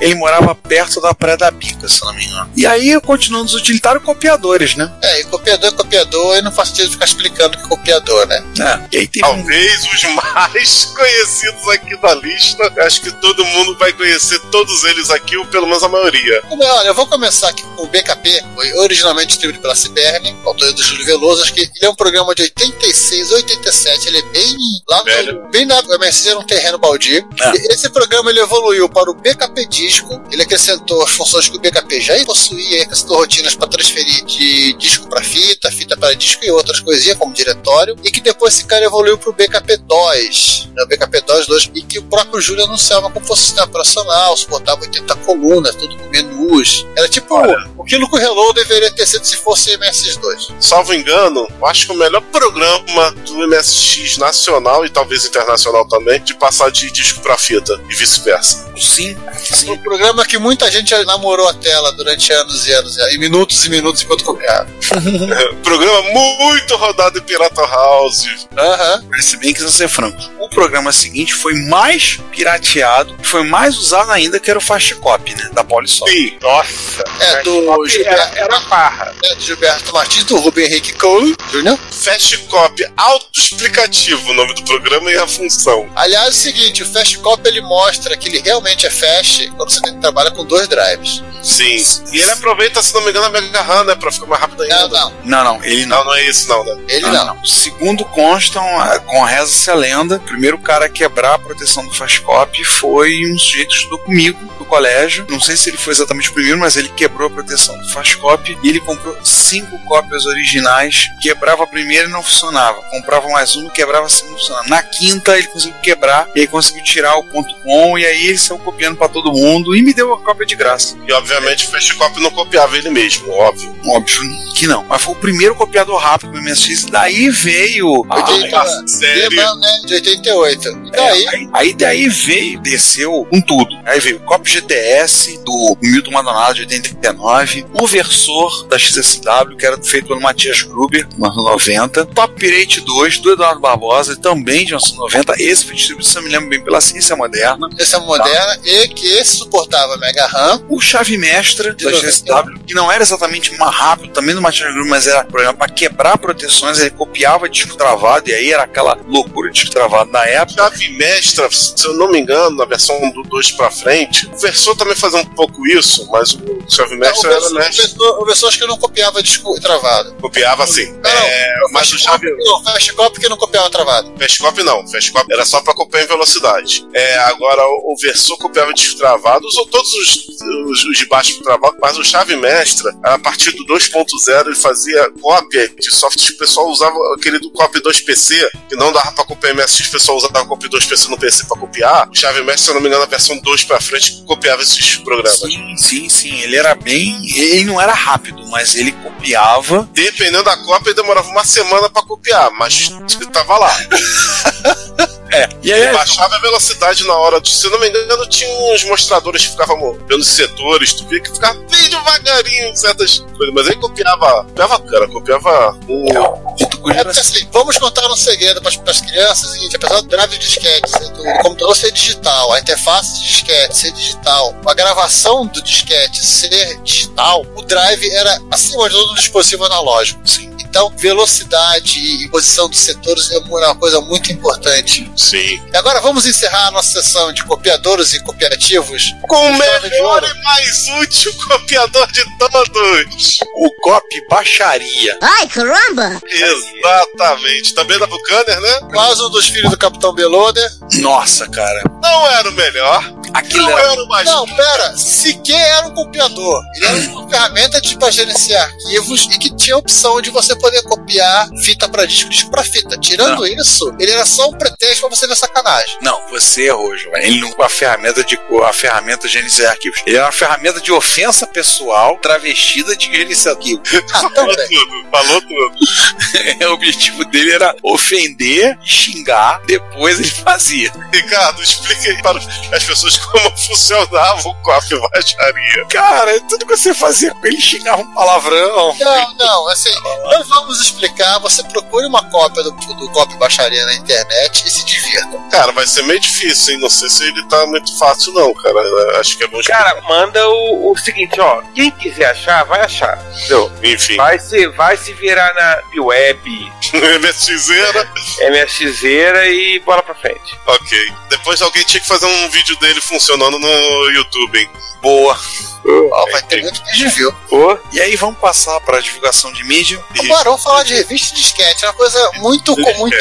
Ele morava perto da Praia da Bica, se não me engano. E aí, continuando os utilitários copiadores, né? É, e copiador é copiador, e não faz sentido ficar explicando que é copiador, né? É, e aí teve um Talvez os mais conhecidos aqui da lista. Acho que todo mundo vai conhecer todos eles aqui, ou pelo menos a maioria. Como é, olha, eu vou começar aqui com o BKP, foi originalmente distribuído pela Ciberne, autoria do Júlio Veloso, acho que ele é um programa de 86, 87, ele é bem lá Velho. no, bem na MSC era um terreno baldio. É. Esse programa ele evoluiu para o BKP Disco, ele acrescentou as funções que o BKP já possuía, acrescentou rotinas para transferir de disco para fita, fita para disco e outras coisinhas como diretório, e que depois esse cara evoluiu para o BKP DOS, né, o BKP DOS 2, e que o próprio Júlio anunciava como fosse sistema operacional, suportava 80 colunas, tudo com menus. Era tipo Olha. o que o Hello deveria ter sido se fosse MS2. Salvo engano, eu acho que o melhor programa do MSX nacional e talvez internacional também, de passar de disco pra fita e vice-versa. sim, sim. Programa que muita gente namorou a tela durante anos e anos, e minutos e minutos enquanto copiava. programa muito rodado em Pirata House. Aham. Mas se bem que não ser franco, o programa seguinte foi mais pirateado, foi mais usado ainda, que era o Fast Copy, né? Da Polisoft. Sim, Nossa. É, do Era, Gilberto, era farra. é, do Gilberto Martins, do Rubem Henrique Cole Jr. Fast Copy autoexplicativo o nome do programa e a função. Aliás, é o seguinte, o Fast Copy ele mostra que ele realmente é fast quando você trabalha com dois drives. Sim. E ele aproveita, se não me engano, a Mega RAM, né? Pra ficar mais rápido ainda. Não, não, Não, não, ele não. Não, não é isso, não, né? ele Não, não. não. Segundo constam, a- com reza-se a lenda, o primeiro cara a quebrar a proteção do Fast Copy foi um sujeito que estudou comigo no colégio. Não sei se ele foi exatamente o primeiro, mas ele quebrou a proteção do Fast Copy e ele comprou cinco cópias originais. Quebrava a primeira e não funcionava. Comprava mais uma e quebrava a segunda e não funcionava. Na quinta ele conseguiu quebrar e aí conseguiu tirar o ponto com e aí ele saiu copiando pra todo mundo e me deu a cópia de graça. E Obviamente o Fastcopy não copiava ele mesmo, óbvio. Óbvio que não. Mas foi o primeiro copiador rápido do MSX. Daí veio. a- 80, sério? Lembra, né? De 88. E É, daí, aí, aí daí veio, desceu com tudo. Aí veio o Cop GTS do Milton Maldonado de 89, o Versor da XSW, que era feito pelo Matias Gruber, no ano 90, Top Pirate 2 do Eduardo Barbosa, também de 1990. Esse foi distribuído, se eu me lembro bem, pela Ciência Moderna. essa moderna e que esse suportava Mega RAM. O Chave Mestra De da 90. XSW, que não era exatamente mais rápido, também do Matias Gruber, mas era, para quebrar proteções, ele copiava disco travado, e aí era aquela loucura de disco travado na época. Chave mestra, se eu não me engano, na versão do 2 pra frente, o Versor também fazia um pouco isso, mas o Chave o mestra era versor, o mestre. versor, o versor acho que não copiava disco travado. Copiava assim. Não, não, É, mas o Fast Chave. Não, Fast Copy que não copiava travado. Fastcopy não, Fastcopy era só pra copiar em velocidade. É, agora o, o Versor copiava disco travado, usou todos os, os, os de baixo travado, mas o chave mestra, a partir do 2.0, ele fazia cópia de software que o pessoal usava aquele do Copy 2 PC, que não dava pra copiar MSX, o pessoal usava Copy 2 PC no PC pra copiar. O chave mestra, se eu não me engano, a versão 2 pra frente, copiava esses programas. Sim, sim, sim. Ele era bem. Ele não era rápido, mas ele copiava. Dependendo da cópia, demorava uma semana pra copiar, mas tava lá. É. E aí, Ele baixava a velocidade na hora. De, se eu não me engano, tinha uns mostradores que ficavam movendo os setores, tu via que ficava bem devagarinho certas coisas. Mas ele copiava. Copiava, cara, copiava um. É assim, vamos contar um segredo para as crianças: é o seguinte, apesar do drive de disquete ser do computador ser digital, a interface de disquete ser digital, a gravação do disquete ser digital, o drive era acima de todo um dispositivo analógico. Sim. Então, velocidade e posição dos setores é uma coisa muito importante. Sim. E agora vamos encerrar a nossa sessão de copiadores e copiativos. Com o melhor e mais útil copiador de todos. o copy baixaria. Ai, caramba! Exatamente. Também da Buchanan, né? Quase um dos filhos do Capitão Beloder. Nossa, cara. Não era o melhor. Aquilo Não era. era o mais Não, pera, sequer era um copiador. Ele era uma ferramenta de para gerenciar arquivos e que tinha a opção de você poder copiar fita para disco, disco para fita. Tirando isso, ele era só um pretexto para você ver sacanagem. Não, você errou, Giovanni. Ele não a ferramenta de a ferramenta de gerenciar arquivos. Ele era uma ferramenta de ofensa pessoal travestida de gerenciar arquivos. Ah, Falou tudo, falou tudo. o objetivo dele era ofender, xingar, depois ele fazia. Ricardo, explica aí para as pessoas como funcionava o copy baixaria. Cara, tudo que você fazia com ele xingava um palavrão. Não, não, assim, não vamos explicar. Você procure uma cópia do, do Copy Baixaria na internet e se divirta. Cara, vai ser meio difícil, hein? Não sei se ele tá muito fácil, não, cara. Acho que é bom Cara, manda o, o seguinte, ó. Quem quiser achar, vai achar. Entendeu? Enfim, Vai se, vai se virar na web, MSXera, MSXeira e bola pra frente. ok. Depois alguém tinha que fazer um vídeo dele funcionando no YouTube, hein? Boa. Ó, vai ter muito vídeo viu. Ô, E aí vamos passar para a divulgação de mídia. Agora vamos falar de revista de disquete. É uma coisa muito, muito,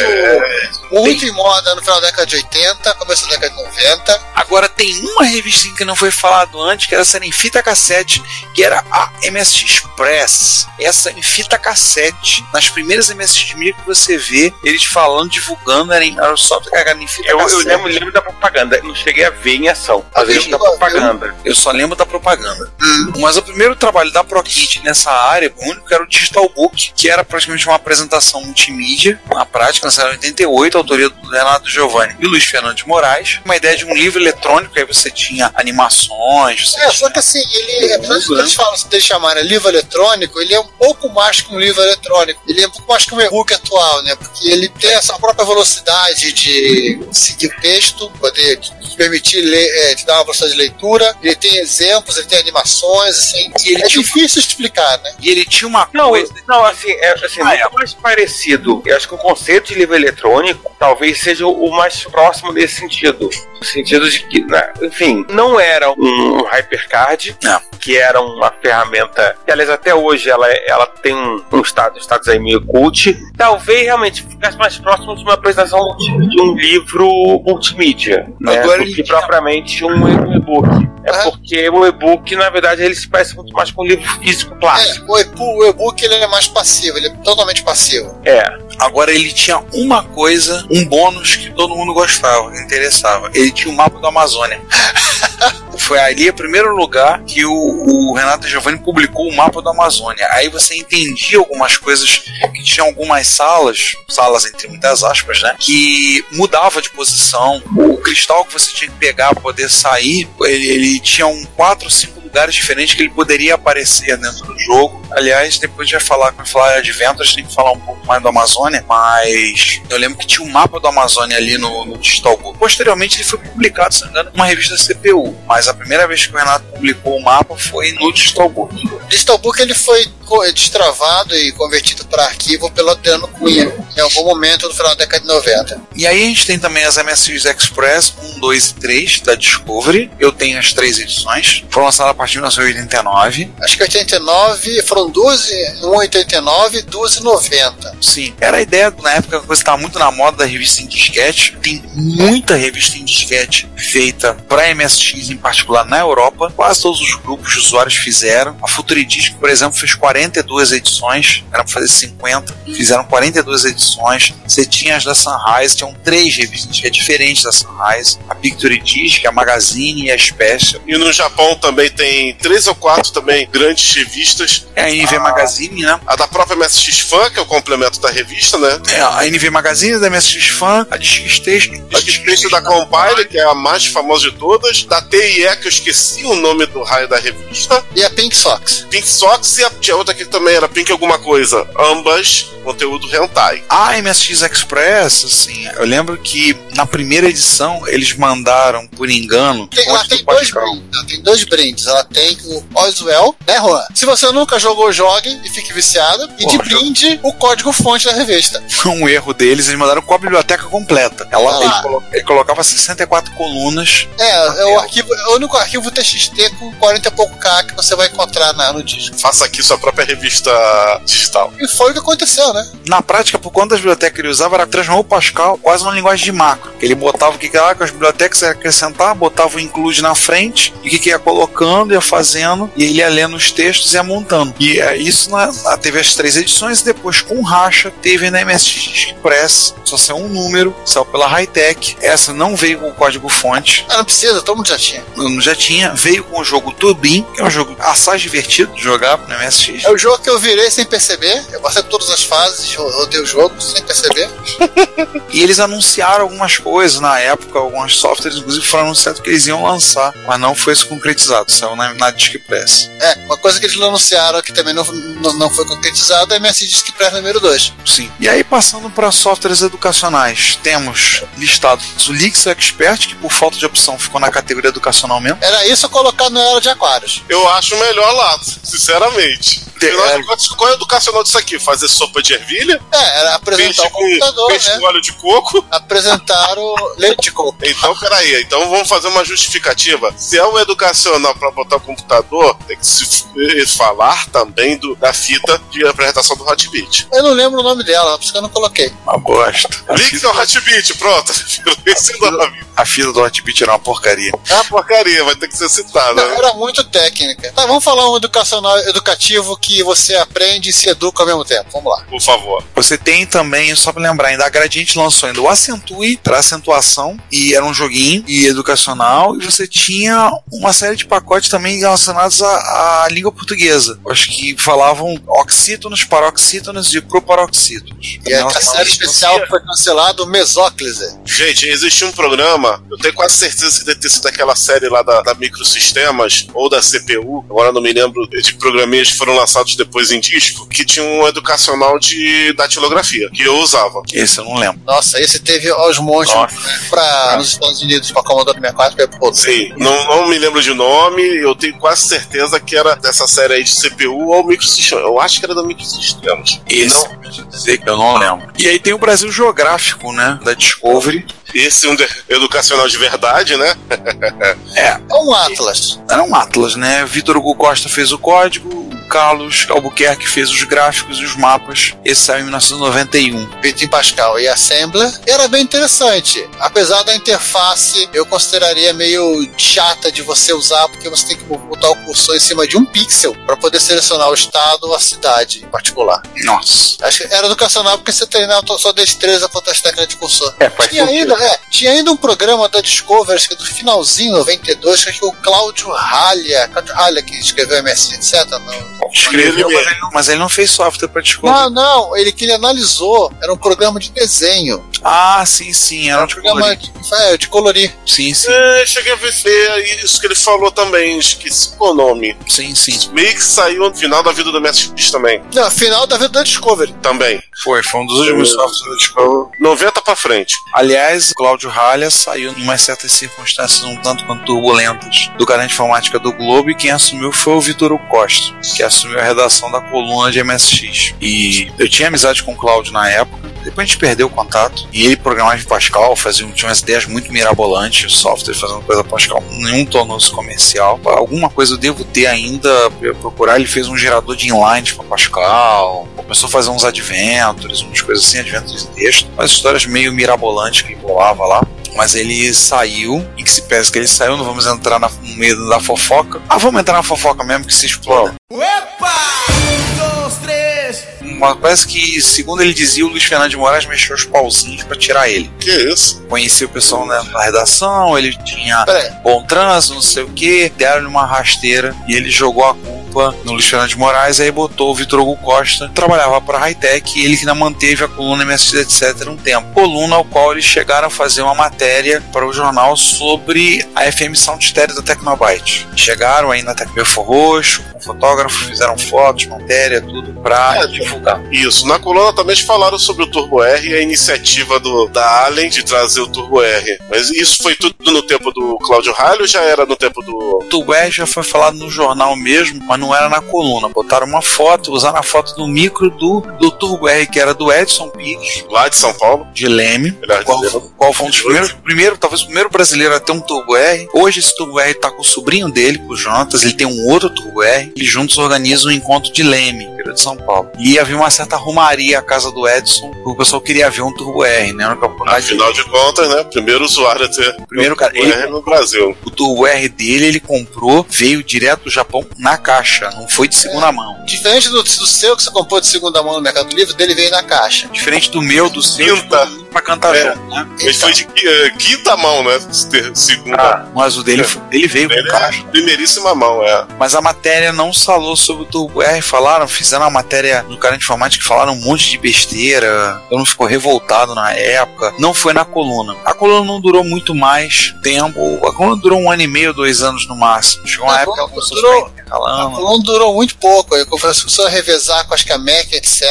muito em moda no final da década de 80, começo da década de 90. Agora tem uma revistinha que não foi falado antes, que era essa em fita cassete, que era a MSX Press. Essa em fita cassete. Nas primeiras MSX mídia que você vê, eles falando, divulgando, era, em, era só carregado em fita eu, eu cassete. lembro, lembro da propaganda. Não cheguei a ver em ação. Eu lembro da propaganda. Eu só lembro da propaganda. Mas o primeiro trabalho da ProKit nessa área, o único era o Digital Book, que era praticamente uma apresentação multimídia, na prática, lançada em 88, autoria do Leonardo Giovanni e Luiz Fernando de Moraes. Uma ideia de um livro eletrônico, aí você tinha animações, você É, só que assim, ele, apesar de eles falam de chamarem livro eletrônico, ele é um pouco mais que um livro eletrônico. Ele é um pouco mais que um e-book atual, né? Porque ele tem essa própria velocidade de seguir o texto, poder te permitir ler, é, te dar uma velocidade de leitura. Ele tem exemplos, ele tem animações, assim. E ele é tinha- difícil explicar, né? E ele tinha uma Não, coisa. não, assim, é assim, Ah, muito é. mais parecido. Eu acho que o conceito de livro eletrônico talvez seja o mais próximo desse sentido. No sentido de que, né, enfim, não era um hypercard, Não. que era uma ferramenta que, aliás, até hoje ela, ela tem um, um status, status aí meio cult. Talvez realmente ficasse mais próximo de uma apresentação de um livro multimídia, né, do que propriamente um e-book. É Ah. porque o e-book, na verdade, ele se parece muito mais com um livro físico clássico. É, o e- o e-book ele é mais passivo, ele é totalmente passivo. É. Agora ele tinha uma coisa, um bônus que todo mundo gostava, que interessava. Ele tinha o mapa da Amazônia. Foi ali o primeiro lugar que o, o Renato Giovanni publicou o mapa da Amazônia. Aí você entendia algumas coisas que tinham algumas salas, salas entre muitas aspas, né? Que mudava de posição. O cristal que você tinha que pegar para poder sair, ele, ele tinha um quatro, cinco lugares diferentes que ele poderia aparecer dentro do jogo. Aliás, depois de falar com falar Adventures, tem que falar um pouco mais do Amazônia, mas eu lembro que tinha um mapa do Amazônia ali no, no Digital Book. Posteriormente ele foi publicado, se não me engano, numa revista CPU, mas a primeira vez que o Renato publicou o mapa foi no Digital Book. O Digital Book ele foi destravado e convertido para arquivo pelo Adriano Cunha em algum momento no final da década de 90. E aí a gente tem também as MSX Express 1, 2 e 3 da Discovery. Eu tenho as três edições. Foram lançadas a partir de 1989. Acho que 89 foram 12, 1,89 e 2,90. Sim, era a ideia, na época, a coisa estava muito na moda da revista em disquete. Tem muita revista em disquete feita para MSX, em particular na Europa. Quase todos os grupos de usuários fizeram. A Futuridisc, por exemplo, fez 42 edições, era para fazer 50. Fizeram 42 edições. Você tinha as da Sunrise, tinham três revistas que é diferente da Sunrise: a Picture Disc, a Magazine e a Special. E no Japão também tem três ou quatro também grandes revistas. É a NV Magazine, né? A da própria MSX Fan, que é o complemento da revista, né? É, a NV Magazine da MSX Fan, a Disc Station, A Displace da Compile, que é a mais famosa de todas. Da TIE, que eu esqueci o nome do raio da revista. E a Pink Sox. Pink Sox e a tinha outra que também era Pink alguma coisa. Ambas conteúdo hentai. A MSX Express, assim, eu lembro que na primeira edição eles mandaram, por engano, Tem, ela tem dois brindes. Ela tem dois brindes. Ela tem o Oswell, né, Juan? Se você nunca jogou, jogue e fique viciado. E de Porra, brinde, o código fonte da revista. Foi um erro deles, eles mandaram com a biblioteca completa. Ela, Ah. ele, colo- ele colocava 64 colunas. É, é o, arquivo, é o único arquivo TXT com 40 e pouco K que você vai encontrar na- no disco. Faça aqui sua própria revista digital. E foi o que aconteceu, né? Na prática, por conta das bibliotecas que ele usava, era transformar o Pascal quase numa linguagem de macro. Ele botava o que que era com as bibliotecas, ia acrescentar, botava o include na frente, e o que, que ia colocando, ia fazendo, e ele ia lendo os textos e ia montando. E é, isso na, na- teve as três edições, e depois com racha teve na MSX Express, só saiu um número, saiu pela Hightech. Essa não veio com o código fonte, Ah, não precisa, todo mundo já tinha. não- já tinha, veio com o jogo Turbin, que é um jogo assaz divertido de jogar no MSX. É o jogo que eu virei sem perceber. Eu passei por todas as fases, ro- rodei o jogo sem perceber. E eles anunciaram algumas coisas na época, alguns softwares, inclusive foram anunciados que eles iam lançar, mas não foi isso concretizado, saiu na, na Disc Press. É, uma coisa que eles anunciaram que também não, não, não foi concretizada é a MS Disc Press número 2. Sim. E aí, passando para softwares educacionais, temos listados o Lix Expert, que por falta de opção ficou na categoria educacional mesmo. Era isso colocar no Era de Aquários. Eu acho o melhor lado, sinceramente. De Qual é o educacional disso aqui? Fazer sopa de ervilha? É, era apresentar Peixe o computador, com, peixe né? com óleo de coco? Apresentar o leite de coco. Então, peraí, então vamos fazer uma justificativa. Se é um educacional para botar o computador, tem que se falar também do, da fita de apresentação do Hotbit. Eu não lembro o nome dela, por isso que eu não coloquei. Uma bosta. A Link fita, ao Hotbit, pronto. Esse nome. a fita do Hotbit era uma porcaria. É uma porcaria, vai ter que ser citado. Não, era muito técnica. Tá, vamos falar um educacional educativo que você aprende e se educa ao mesmo tempo. Vamos lá. Por favor. Você tem também, só pra lembrar, ainda a Gradiente lançou ainda o Acentue para acentuação, e era um joguinho e educacional, e você tinha uma série de pacotes também relacionados à, à língua portuguesa. Acho que falavam oxítonos, paroxítonos e proparoxítonos. E a, a Nossa, série especial que foi cancelada, o Mesóclise. Gente, existe um programa, eu tenho quase certeza que deve ter sido aquela série lá da, da Microsistemas ou da CPU, agora não me lembro de programinhas que foram lançados depois em disco, que tinha um educacional de datilografia, que eu usava. Esse eu não lembro. Nossa, esse teve aos montes Nossa. né, pra, nos Estados Unidos pra Commodore 64 e pra outro. Sim, não, não me lembro de nome, eu tenho quase certeza que era dessa série aí de CPU ou Microsistemas. Eu acho que era da Microsistemas. Esse Não, eu vou te dizer eu não lembro. E aí tem o Brasil Geográfico, né? Da Discovery. Esse é um educacional de verdade, né? É, É um Atlas. era um Atlas, né? Vitor Hugo Costa fez o código, Carlos Albuquerque fez os gráficos e os mapas. Esse saiu em 1991. Feito em Pascal e Assembler. E era bem interessante. Apesar da interface, eu consideraria meio chata de você usar, porque você tem que botar o cursor em cima de um pixel para poder selecionar o estado ou a cidade em particular. Nossa. Acho que era educacional porque você treinava a sua destreza contra as técnicas de cursor. É, faz Tinha sentido. ainda, é, tinha ainda um programa da Discovery, que do finalzinho, 92, que acho que o Cláudio Ralha, Cláudio Ralha que escreveu MS, etc. Não, Escreveu, mas ele, não, mas ele não fez software para descobrir. não, não, ele que ele analisou era um programa de desenho. Ah, sim, sim. Era Era um programa de, é, de colorir. Sim, sim. É, cheguei a ver ver isso que ele falou também, esqueci o nome. Sim, sim. Meio que saiu no final da vida do MSX também. Não, final da vida da Discovery. Também. Foi, foi um dos últimos softwares da Discovery. 90 pra frente. Aliás, Cláudio Ralha saiu em umas certas circunstâncias um tanto quanto turbulentas do canal de informática do Globo e quem assumiu foi o Vitor Costa, que assumiu a redação da coluna de MSX. E eu tinha amizade com o Cláudio na época, depois a gente perdeu o contato e ele programava em Pascal, fazia, tinha umas ideias muito mirabolantes, o software fazendo coisa Pascal, nenhum tornou-se comercial. Alguma coisa eu devo ter ainda, eu procurar, ele fez um gerador de inlines para Pascal, começou a fazer uns adventures, umas coisas assim, adventures em texto, umas histórias meio mirabolantes que ele lá. Mas ele saiu, em que se pensa que ele saiu, não vamos entrar na- no meio da fofoca. Ah, vamos entrar na fofoca mesmo que se exploda. Mas parece que, segundo ele dizia, o Luiz Fernando de Moraes mexeu os pauzinhos pra tirar ele. Que isso? Conhecia o pessoal na, na redação, ele tinha Peraí. bom trânsito, não sei o que, deram-lhe uma rasteira e ele jogou a culpa no Luiz Fernando de Moraes, aí botou o Vitor Hugo Costa, trabalhava para a Hightech e ele que ainda manteve a coluna MSX, etc. um tempo. Coluna ao qual eles chegaram a fazer uma matéria para o jornal sobre a FM Sound Stereo da Tecnobyte. Chegaram aí na Tecnofo Roxo, fotógrafos, fizeram fotos, matéria, tudo pra É, divulgar. Isso. Na coluna também falaram sobre o Turbo R e a iniciativa do, da Allen de trazer o Turbo R. Mas isso foi tudo no tempo do Cláudio Ralho ou já era no tempo do. O Turbo R já foi falado no jornal mesmo, mas não era na coluna. Botaram uma foto, usaram a foto do micro do, do Turbo R, que era do Edson Pires, lá de São Paulo? de Leme, qual, qual foi um dos primeiros, primeiro, talvez o primeiro brasileiro a ter um Turbo R. Hoje esse Turbo R tá com o sobrinho dele, com o Jonatas, ele tem um outro Turbo R, e juntos organizam um encontro de Leme, interior de São Paulo. E havia uma certa rumaria à casa do Edson, porque o pessoal queria ver um Turbo R, né? Afinal de contas, né? Primeiro usuário a ter Primeiro, cara, Turbo ele- R no Brasil. O Turbo R dele, ele comprou, veio direto do Japão na caixa, não foi de segunda mão. Diferente do, do seu que você comprou de segunda mão no Mercado Livre, dele veio na caixa. Diferente do meu, do seu, Quinta. mundo pra cantar É. junto, né? Ele foi de eh, quinta mão, né? Segunda. Mas o dele, foi- ele veio Ele com caixa. é primeiríssima mão, é. Mas a matéria não falou sobre o Turbo R, falaram, fizeram uma matéria no cara de informática que falaram um monte de besteira. Eu não ficou revoltado na época. Não foi na coluna. A coluna não durou muito mais tempo. A coluna durou um ano e meio, dois anos no máximo. Chegou uma A época que ela coluna começou a durou- intercalando. Não durou muito pouco, aí começou a revezar com as que a Mac, etc.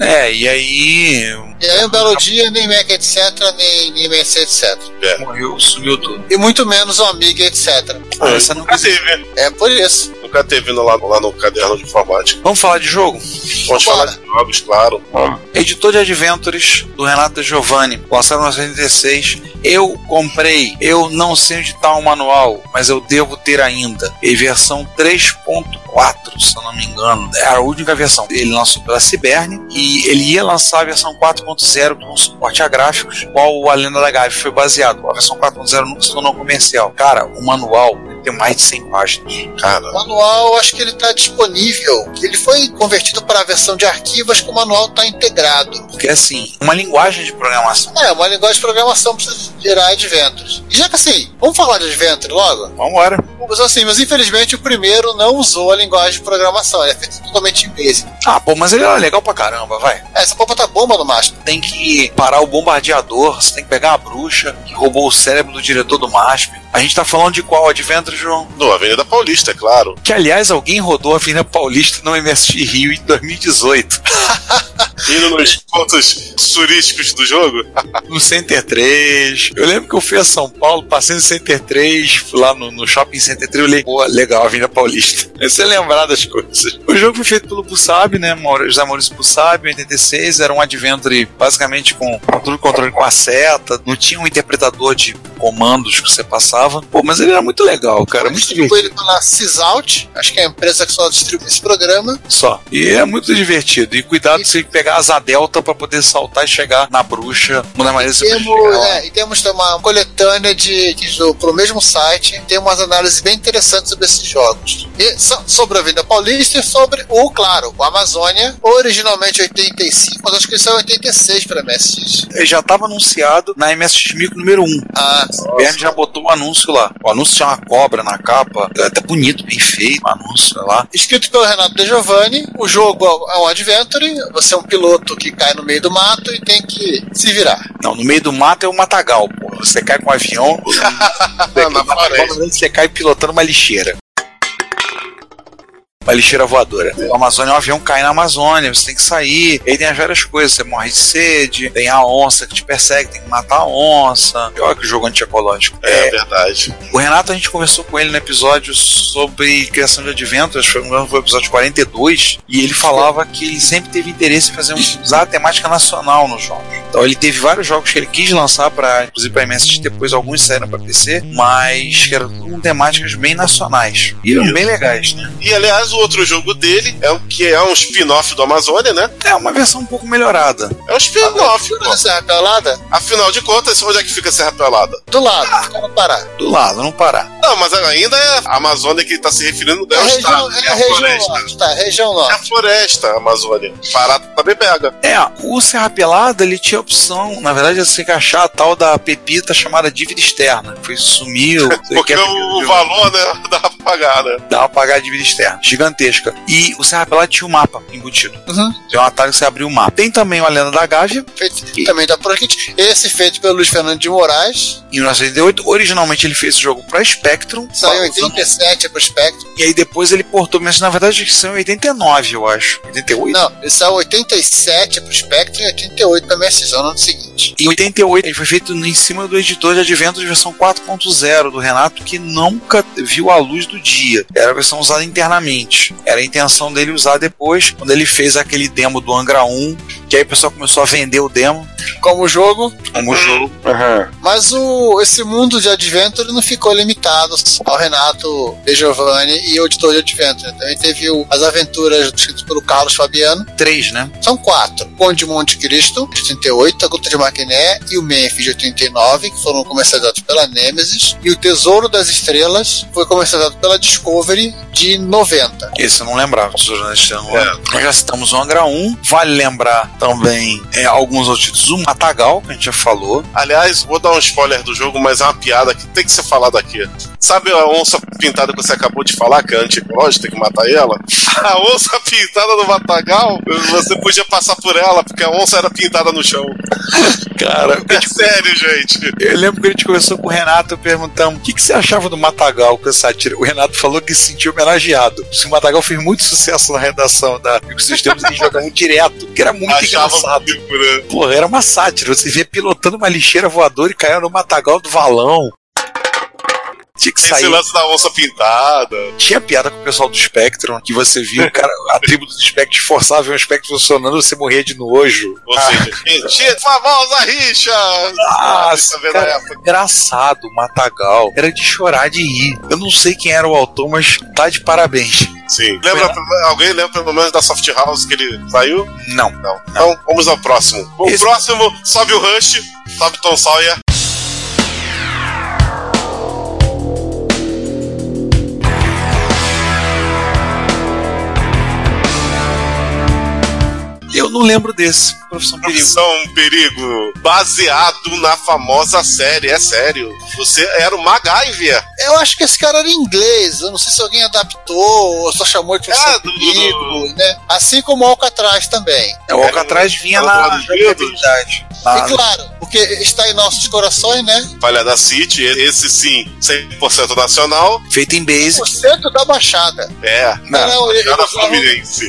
É, e aí E aí um belo dia, nem Mac, etc, nem, nem MC, etc. morreu, sumiu tudo. E muito menos o Amiga, etc. Ah, essa não Nunca teve. É por isso. Nunca teve no, lá, lá no caderno de informática. Vamos falar de jogo? Vamos falar de jogos, claro. Editor de Adventures do Renato Giovanni, lançado em 1986. Eu comprei, eu não sei onde está o manual, mas eu devo ter ainda. E versão 3.4, se eu não me engano. É a única versão. Ele lançou pela Ciberne e ele ia lançar a versão 4.0 com suporte a gráficos, qual a Lenda da Gavi foi baseado. A versão 4.0 nunca se tornou comercial. Cara, o manual tem mais de 100 páginas. Cara, O manual, acho que ele está disponível. Ele foi convertido para a versão de arquivos que o manual está integrado. Porque assim, uma linguagem de programação. É, uma linguagem de programação para gerar adventures. E já que assim, vamos falar de adventure logo? Vambora. Mas assim, mas infelizmente o primeiro não usou a linguagem de programação, ele é feito totalmente em basic. Ah, pô, mas ele era legal pra caramba, vai. É, essa porra tá bomba no máximo. tem que parar o bombardeador, você tem que pegar a bruxa que roubou o cérebro do diretor do MASP. A gente tá falando de qual Adventure, João? do Avenida Paulista, é claro. Que aliás, alguém rodou a Avenida Paulista no MSX Rio em 2018. Indo nos pontos turísticos do jogo. No Center 3. Eu lembro que eu fui a São Paulo, passei no Center 3, fui lá no, no Shopping Center 3 e olhei, pô, legal, Avenida Paulista. É você lembrar das coisas. O jogo foi feito pelo Busab, né? José Maurício Busab, em 86. Era um Adventure basicamente com tudo controle com a seta. Não tinha um interpretador de comandos que você passava. Pô, mas ele era muito legal, cara, muito Distribuiu divertido. ele pela Sysout, acho que é a empresa que só distribui esse programa. Só. E é muito divertido. E cuidado se pegar asa delta pra poder saltar e chegar na bruxa. Uma maneiras de você Temos, é, e temos uma coletânea de, de do, pro mesmo site, tem umas análises bem interessantes sobre esses jogos. E so- sobre a Vida Paulista e sobre o, claro, o Amazônia, originalmente 85, mas acho que isso é 86 para MSX. Ele já estava anunciado na MSX Mico número 1. Ah, O Bernd já botou o anúncio lá. O anúncio tinha uma cobra na capa. É até bonito, bem feito o anúncio lá. Escrito pelo Renato De Giovanni, o jogo é um adventure, você é um piloto que cai no meio do mato e tem que se virar. Não, no meio do mato é o matagal, pô. Você cai com um avião, você, cai você cai pilotando uma lixeira. Uma lixeira voadora. O Amazônia, o avião cai na Amazônia, você tem que sair. Aí tem as várias coisas. Você morre de sede, tem a onça que te persegue, tem que matar a onça. Olha que jogo antiecológico. É, verdade. O Renato, a gente conversou com ele no episódio sobre criação de adventos, foi o episódio 42, e ele falava que ele sempre teve interesse em fazer um, usar a temática nacional nos jogos. Então ele teve vários jogos que ele quis lançar para, inclusive para MSX, depois alguns saíram para PC, mas que eram tudo com temáticas bem nacionais. E eram bem legais, né? E aliás, o outro jogo dele é o que é um spin-off do Amazônia, né? É uma versão um pouco melhorada. É um spin-off, da Serra Pelada? Afinal de contas, onde é que fica a Serra Pelada? Do lado, fica no Pará. Do lado, não parar. Não, mas ainda é a Amazônia que ele tá se referindo, é É o a região, estado, é é a a região floresta. norte, tá, região É a norte. floresta, a Amazônia. Pará também pega. É, o Serra Pelada ele tinha a opção, na verdade, de se encaixar a tal da pepita chamada dívida externa. Foi sumiu. Porque o valor, né, dá pra pagar, né? dá pra pagar a dívida externa, gigantesca. E o Serra Pelada tinha um mapa embutido. Uhum. Tem um atalho que você abriu o mapa. Tem também a Lenda da Gávea, Feito também da Project. Esse feito pelo Luiz Fernando de Moraes. em 1988. Originalmente ele fez esse jogo pra Spectrum. Saiu em usando- 87 pro Spectrum. E aí depois ele portou, mas na verdade em 89, eu acho. 88? Não, ele saiu em 87 pro Spectrum e 88 pra MSX, é o ano seguinte. Em 88, ele foi feito em cima do editor de Adventos versão 4.0 do Renato, que nunca viu a luz do dia. Era a versão usada internamente. Era a intenção dele usar depois, quando ele fez aquele demo do Angra 1, que aí o pessoal começou a vender o demo Como jogo, como jogo. Aham. mas o, esse mundo de Adventure não ficou limitado ao Renato De Giovanni e o editor de Adventure. Também teve o- as aventuras escritas pelo Carlos Fabiano. 3, né? São quatro: Conde de Monte Cristo, de 88, a Guta de Maquiné e o Memphis, de 89, que foram comercializados pela Nemesis. E o Tesouro das Estrelas foi comercializado pela Discovery, de 90. Esse eu não lembrava. Tesouro da Estrela, não lembro. Nós já citamos o Angra 1. Vale lembrar também é, alguns outros títulos. O Matagal, que a gente já falou. Aliás, vou dar um spoiler do jogo, mas é uma piada que tem que ser falada aqui. Sabe a onça pintada que você acabou de falar, que é antiecológica, tem que matar ela? A onça pintada no matagal, você podia passar por ela, porque a onça era pintada no chão. Cara, É sério, gente. Eu lembro que a gente conversou com o Renato perguntamos o que, que você achava do Matagal com essa tira. O Renato falou que se sentiu homenageado. O Matagal fez muito sucesso na redação da Microsistemas, ele jogava direto, que era muito Achava né? Porra, era uma sátira. Você via pilotando uma lixeira voadora e caiu no Matagal do valão. Tinha que Esse sair. lance da onça pintada. Tinha piada com o pessoal do Spectrum, que você viu o cara, a tribo do Spectrum forçava um Spectrum funcionando, você morria de nojo. Ou seja, tinha famosa rixa! Ah, Você vê na cara, engraçado, Matagal. Era de chorar de rir. Eu não sei quem era o autor, mas tá de parabéns. Sim. Lembra, alguém lembra pelo menos da Soft House que ele saiu? Não. Não. Então vamos ao próximo. O Esse- próximo sobe o Rush, sobe Tom Sawyer. não lembro desse. Profissão Perigo. Profissão Perigo, baseado na famosa série, é sério. Você era o MacGyver. Eu acho que esse cara era inglês, eu não sei se alguém adaptou ou só chamou de Profissão é, do, Perigo, do, do, né? Assim como o Alcatraz também. É, o Alcatraz é, vinha é na, na. Claro. E claro, porque está em nossos corações, né? Palha da City, esse sim, 100% nacional. Feito em base. 100% da Baixada. É. Não, não, não eu, eu, eu, usava,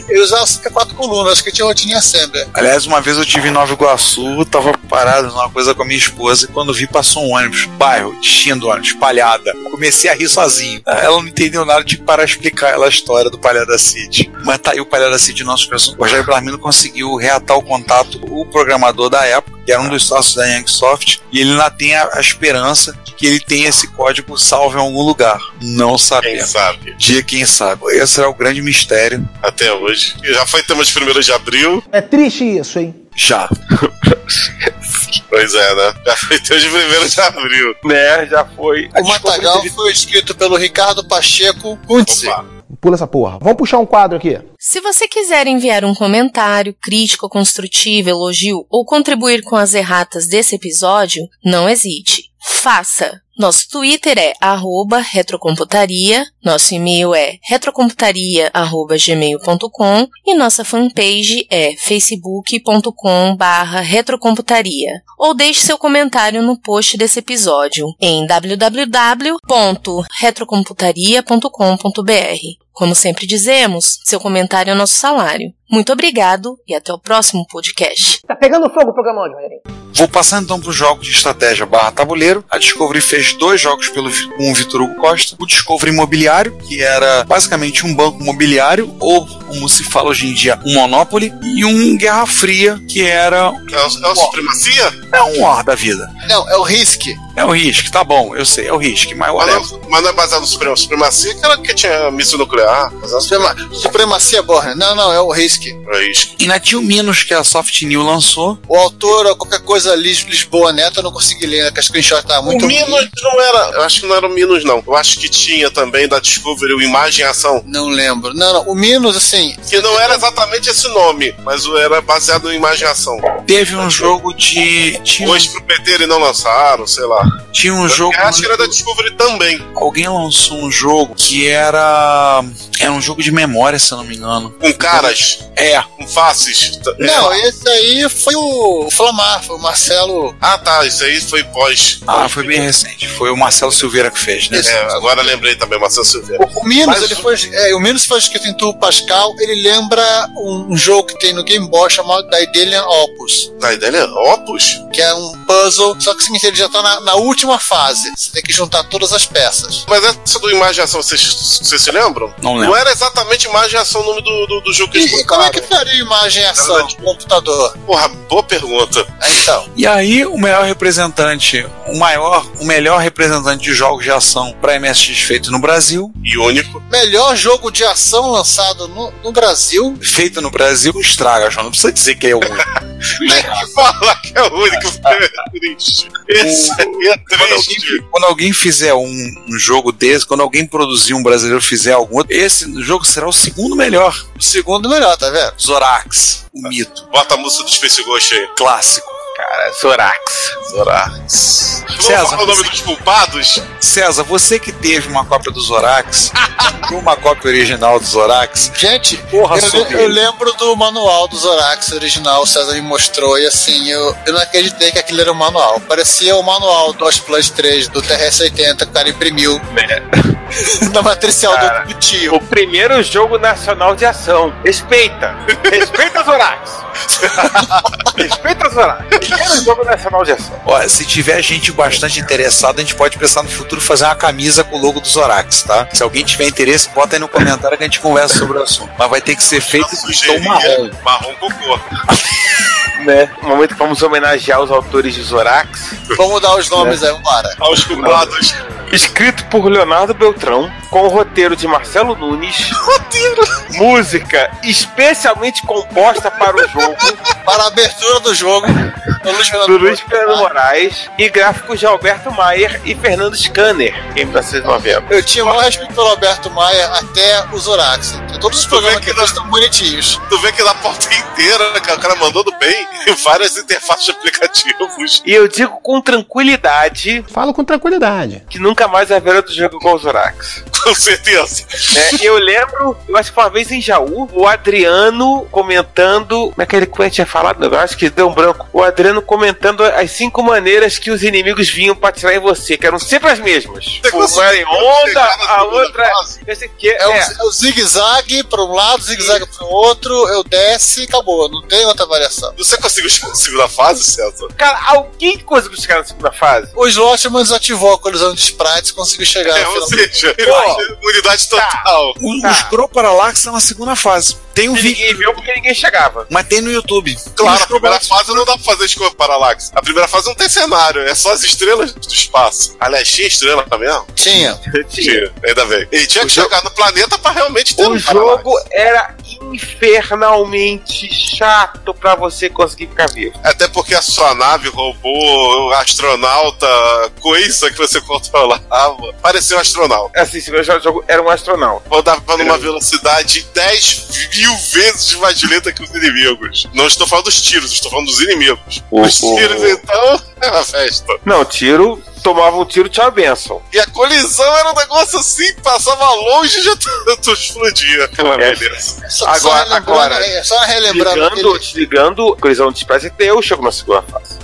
eu usava quatro colunas, que tinha rotininha 100 sempre. Aliás, uma vez eu tive em Nova Iguaçu, tava parado numa coisa com a minha esposa e quando vi passou um ônibus, bairro, destino do ônibus, palhada. Comecei a rir sozinho. Ela não entendeu nada de para explicar ela a história do Palhada City. Mas tá aí o Palhada City, nosso personagem. O Jair Blarmino conseguiu reatar o contato o programador da época, que era um dos sócios da Yanksoft, e ele ainda tem a, a esperança de que ele tenha esse código salvo em algum lugar. Não sabemos. Quem sabe? Dia quem sabe. Esse será o grande mistério. Até hoje. Já foi tema de 1 de abril. É triste isso, hein? Já. Pois é, né? Já foi tema de 1 de abril. Né, já foi. O Matagal foi escrito pelo Ricardo Pacheco Kuntze. Opa. Pula essa porra. Vamos puxar um quadro aqui. Se você quiser enviar um comentário, crítico, construtivo, elogio ou contribuir com as erratas desse episódio, não hesite. Faça! Nosso Twitter é arroba retrocomputaria, nosso e-mail é retrocomputaria.gmail.com e nossa fanpage é facebook.com barra retrocomputaria. Ou deixe seu comentário no post desse episódio em www.retrocomputaria.com.br. Como sempre dizemos, seu comentário é nosso salário. Muito obrigado e até o próximo podcast. Tá pegando fogo o programa hoje, Rogerinho. Vou passar então para os jogos de estratégia barra tabuleiro. A Discovery fez dois jogos pelo o Vitor Hugo Costa. O Discovery Imobiliário, que era basicamente um banco imobiliário, ou como se fala hoje em dia, um Monopoly. E um Guerra Fria, que era É o, é o Supremacia? é um War da vida. Não, é o Risk. É o Risk, tá bom, eu sei, é o Risk, mas Mas whatever. não, mas não é baseado no Suprema- Supremacia, aquela que tinha míssil nuclear. Mas é o Suprema, Supremacia Borne. Não, não, é o Risk. Supremacia. E na Tio Minos, que a Soft New lançou, O autor, ó, qualquer coisa Lis- Lisboa Neto, eu não consegui ler, né, que a screenshot tá muito o Minos não era. Eu acho que não era o Minos, não. Eu acho que tinha também da Discovery o Imagem e Ação. Não lembro. Não, não. O Minos, assim. Que não era exatamente esse nome, mas o era baseado em Imagem e Ação. teve um jogo de. Tinha, Hoje pro PT eles não lançaram, sei lá. tinha um jogo. Eu acho que era da Discovery também. Alguém lançou um jogo que era. Era um jogo de memória, se eu não me engano. Com caras, É, com faces. T- Não, esse aí foi o Flamar, foi o Marcelo. Ah, tá. Isso aí foi pós. ah, foi bem recente. Foi o Marcelo Silveira que fez, né? É, agora lembrei também, Marcelo Silveira. O, o Minos, Mas- ele foi, é, o Minos foi escrito em Turbo Pascal, ele lembra um, um jogo que tem no Game Boy chamado Daedalian Opus, é Opus? que é um puzzle, só que é seguinte, ele já tá na, na última fase, você tem que juntar todas as peças. Mas essa do Imagem Ação, vocês, vocês se lembram? Não lembro. Não era exatamente Imagem Ação o nome do, do, do jogo que eles como é que faria imagem e ação no computador? Porra, boa pergunta. Ah, Então, E aí, o melhor representante, o maior, o melhor representante de jogos de ação para MSX feito no Brasil, E único. melhor jogo de ação lançado no, no Brasil, feito no Brasil, estraga, João. Não precisa dizer que é o único. Tem que falar que é o único. É triste. Esse aí é Quando alguém, triste. quando alguém fizer um, um jogo desse, quando alguém produzir um brasileiro fizer algum outro, esse jogo será o segundo melhor. o segundo melhor, tá vendo? Zorax, o mito, Bota a música do Space Ghost aí. clássico. Cara, Zorax. Zorax. César, Vamos falar o nome você- dos culpados? César, você que teve uma cópia do Zorax, uma cópia original do Zorax, Gente, Porra, eu, eu lembro do manual do Zorax original, o César me mostrou, e assim, eu, eu não acreditei que aquilo era um manual. Parecia o manual do Plus 3 do TRS-80 que o cara imprimiu na matricial Cara, do, do tio. O primeiro jogo nacional de ação. Respeita. Respeita Zorax. Respeita Zorax. Primeiro jogo nacional de ação. ó, se tiver gente bastante interessada, a gente pode pensar no futuro fazer uma camisa com o logo do Zorax, tá? Se alguém tiver interesse, bota aí no comentário que a gente conversa sobre o assunto. Mas vai ter que ser feito com tom marrom. Marrom cocô. Né? No momento que vamos homenagear os autores de Zorax. Vamos dar os nomes aí, vambora. Aos culpados. Escrito por Leonardo Beltrão, com o roteiro de Marcelo Nunes. Roteiro! Música especialmente composta para o jogo Para a abertura do jogo, o Luiz Fernando do Luiz Fernando Moraes e gráficos de Alberto Maier e Fernando Scanner, em 1990. Eu tinha o maior respeito pelo Alberto Maia até o Zorax. Todos os programas que fez estão bonitinhos. Tu vê que na porta inteira, cara, o cara mandou do bem em várias interfaces de aplicativos. E eu digo com tranquilidade Falo com tranquilidade. que nunca mais haverá outro jogo igual o Zorax. Com certeza. E eu lembro, eu acho que uma vez em Jaú, o Adriano comentando. Como é que ele é que tinha falado? Eu acho que deu um branco. O Adriano comentando as cinco maneiras que os inimigos vinham pra atirar em você, que eram sempre as mesmas. Você Uma era em onda, a outra. Esse aqui É, o, é. é o zigue-zague para um lado, zigue-zague para o outro, eu desce e acabou. Não tem outra variação. Você conseguiu chegar na segunda fase, César? Cara, alguém conseguiu chegar na segunda fase? O Slotman desativou a colisão de sprites e conseguiu chegar É, no ou final. seja, Pô, Imunidade total. O- Tá. Os Crow Parallax são a segunda fase. Tem um vídeo, ninguém viu porque ninguém chegava. mas tem no YouTube. Claro, a primeira Parallax- fase não dá pra fazer escola paralaxe. A primeira fase não tem cenário, é só as estrelas do espaço. Aliás, tinha estrela mesmo? Tinha. Tinha, ainda bem. E tinha que chegar no planeta pra realmente ter O um jogo era infernalmente chato pra você conseguir ficar vivo. Até porque a sua nave, robô, astronauta, coisa que você controlava, parecia um astronauta. Assim, se o jogo era um astronauta. Rodava numa velocidade 10 mil vezes mais lenta que os inimigos. Não estou falando dos tiros, estou falando dos inimigos. O- os tiros, então, é uma festa. Não, tiro, tomava um tiro, tchau, benção. E a colisão era um negócio assim, passava longe e já tu, tu explodia. É. beleza. Só, Agora- só agora, é, só relembrando Desligando, aquele- desligando, colisão de espécie até eu chego na segunda fase.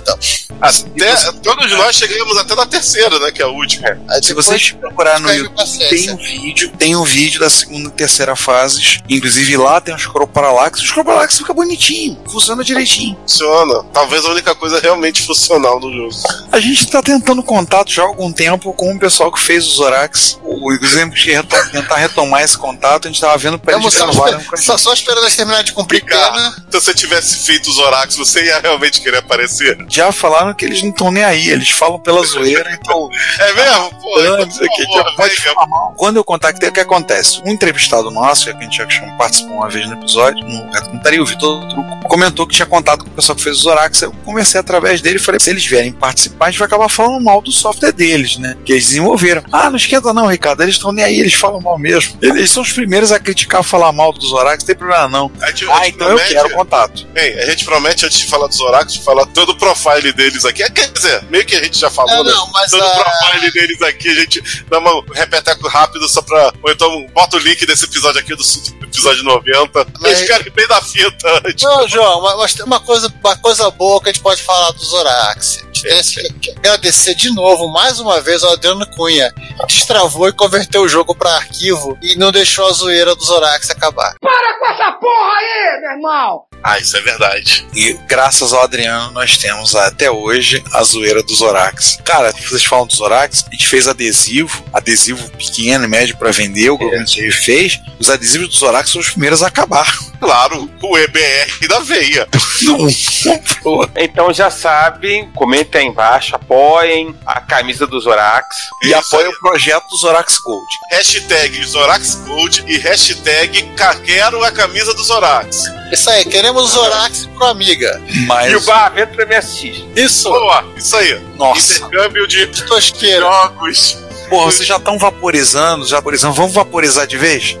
Até, todos nós chegamos até na terceira, né? Que é a última. Aí Se vocês procurar no YouTube, tem um vídeo, tem um vídeo da segunda e terceira fases. Inclusive lá tem os Crow Parallax. Os Crow Parallax fica bonitinho, funciona direitinho. Funciona. Talvez a única coisa realmente funcional no jogo. A gente tá tentando contato já há algum tempo com o pessoal que fez os Zorax. O exemplo de retom- tentar retomar esse contato, a gente tava vendo pra eles só, gravarem a esper- só, só esperando eles terminar de cumprir pena. Então, se você tivesse feito os Orax, você ia realmente querer aparecer. já falaram que eles não estão nem aí, eles falam pela zoeira, então. É mesmo? Pô, Ah, então, não sei o que, por favor, pode falar mal. Quando eu contactei, o que acontece? Um entrevistado nosso, que a gente já chamou, participou uma vez no episódio, no Reto Comentaria, o Vitor Truco, comentou que tinha contato com o pessoal que fez os Orax. Eu conversei através dele e falei: se eles vierem participar, a gente vai acabar falando mal do software deles, né? Que eles desenvolveram. Ah, não esquenta não, Ricardo, eles estão nem aí, eles falam mal mesmo. Eles são os primeiros a criticar, falar mal dos não tem problema não. A gente, Ah, então eu promete- quero contato. Bem, a gente promete, antes de falar dos de falar todo o profile deles aqui. É, Quer dizer, meio que a gente já falou, É, né? não, mas todo o a- profile deles aqui, a gente dá uma repeteco rápido só pra. Ou então bota o link desse episódio aqui do episódio 90. Mas- Eles ficarem bem da fita antes. Não, João, mas, mas tem uma coisa, uma coisa boa que a gente pode falar dos Zorax. A gente tem que- que agradecer de novo, mais uma vez, ao Adriano Cunha. que Destravou e converteu o jogo pra arquivo e não deixou a zoeira dos Zorax acabar. Para com essa porra aí, meu irmão! Ah, isso é verdade. E graças ao Adriano, nós temos até hoje a zoeira dos Zorax. Cara, vocês falam dos Zorax, a gente fez adesivo, adesivo pequeno e médio pra vender, o governo é. fez. Os adesivos dos Zorax são os primeiros a acabar. Claro, o EBR da veia. Não comprou. Então já sabem, comentem aí embaixo, apoiem a camisa dos Zorax. E Isso apoia aí. o projeto dos Zorax Gold. Hashtag Zorax Gold e hashtag quero a camisa dos Zorax. Isso aí, queremos os Zorax pro amiga. Mas. E o Barramento pra MSX. Isso, Boa, isso aí. Nossa. Intercâmbio de tosqueira. jogos. Porra, vocês já estão vaporizando, já vaporizando. Vamos vaporizar de vez?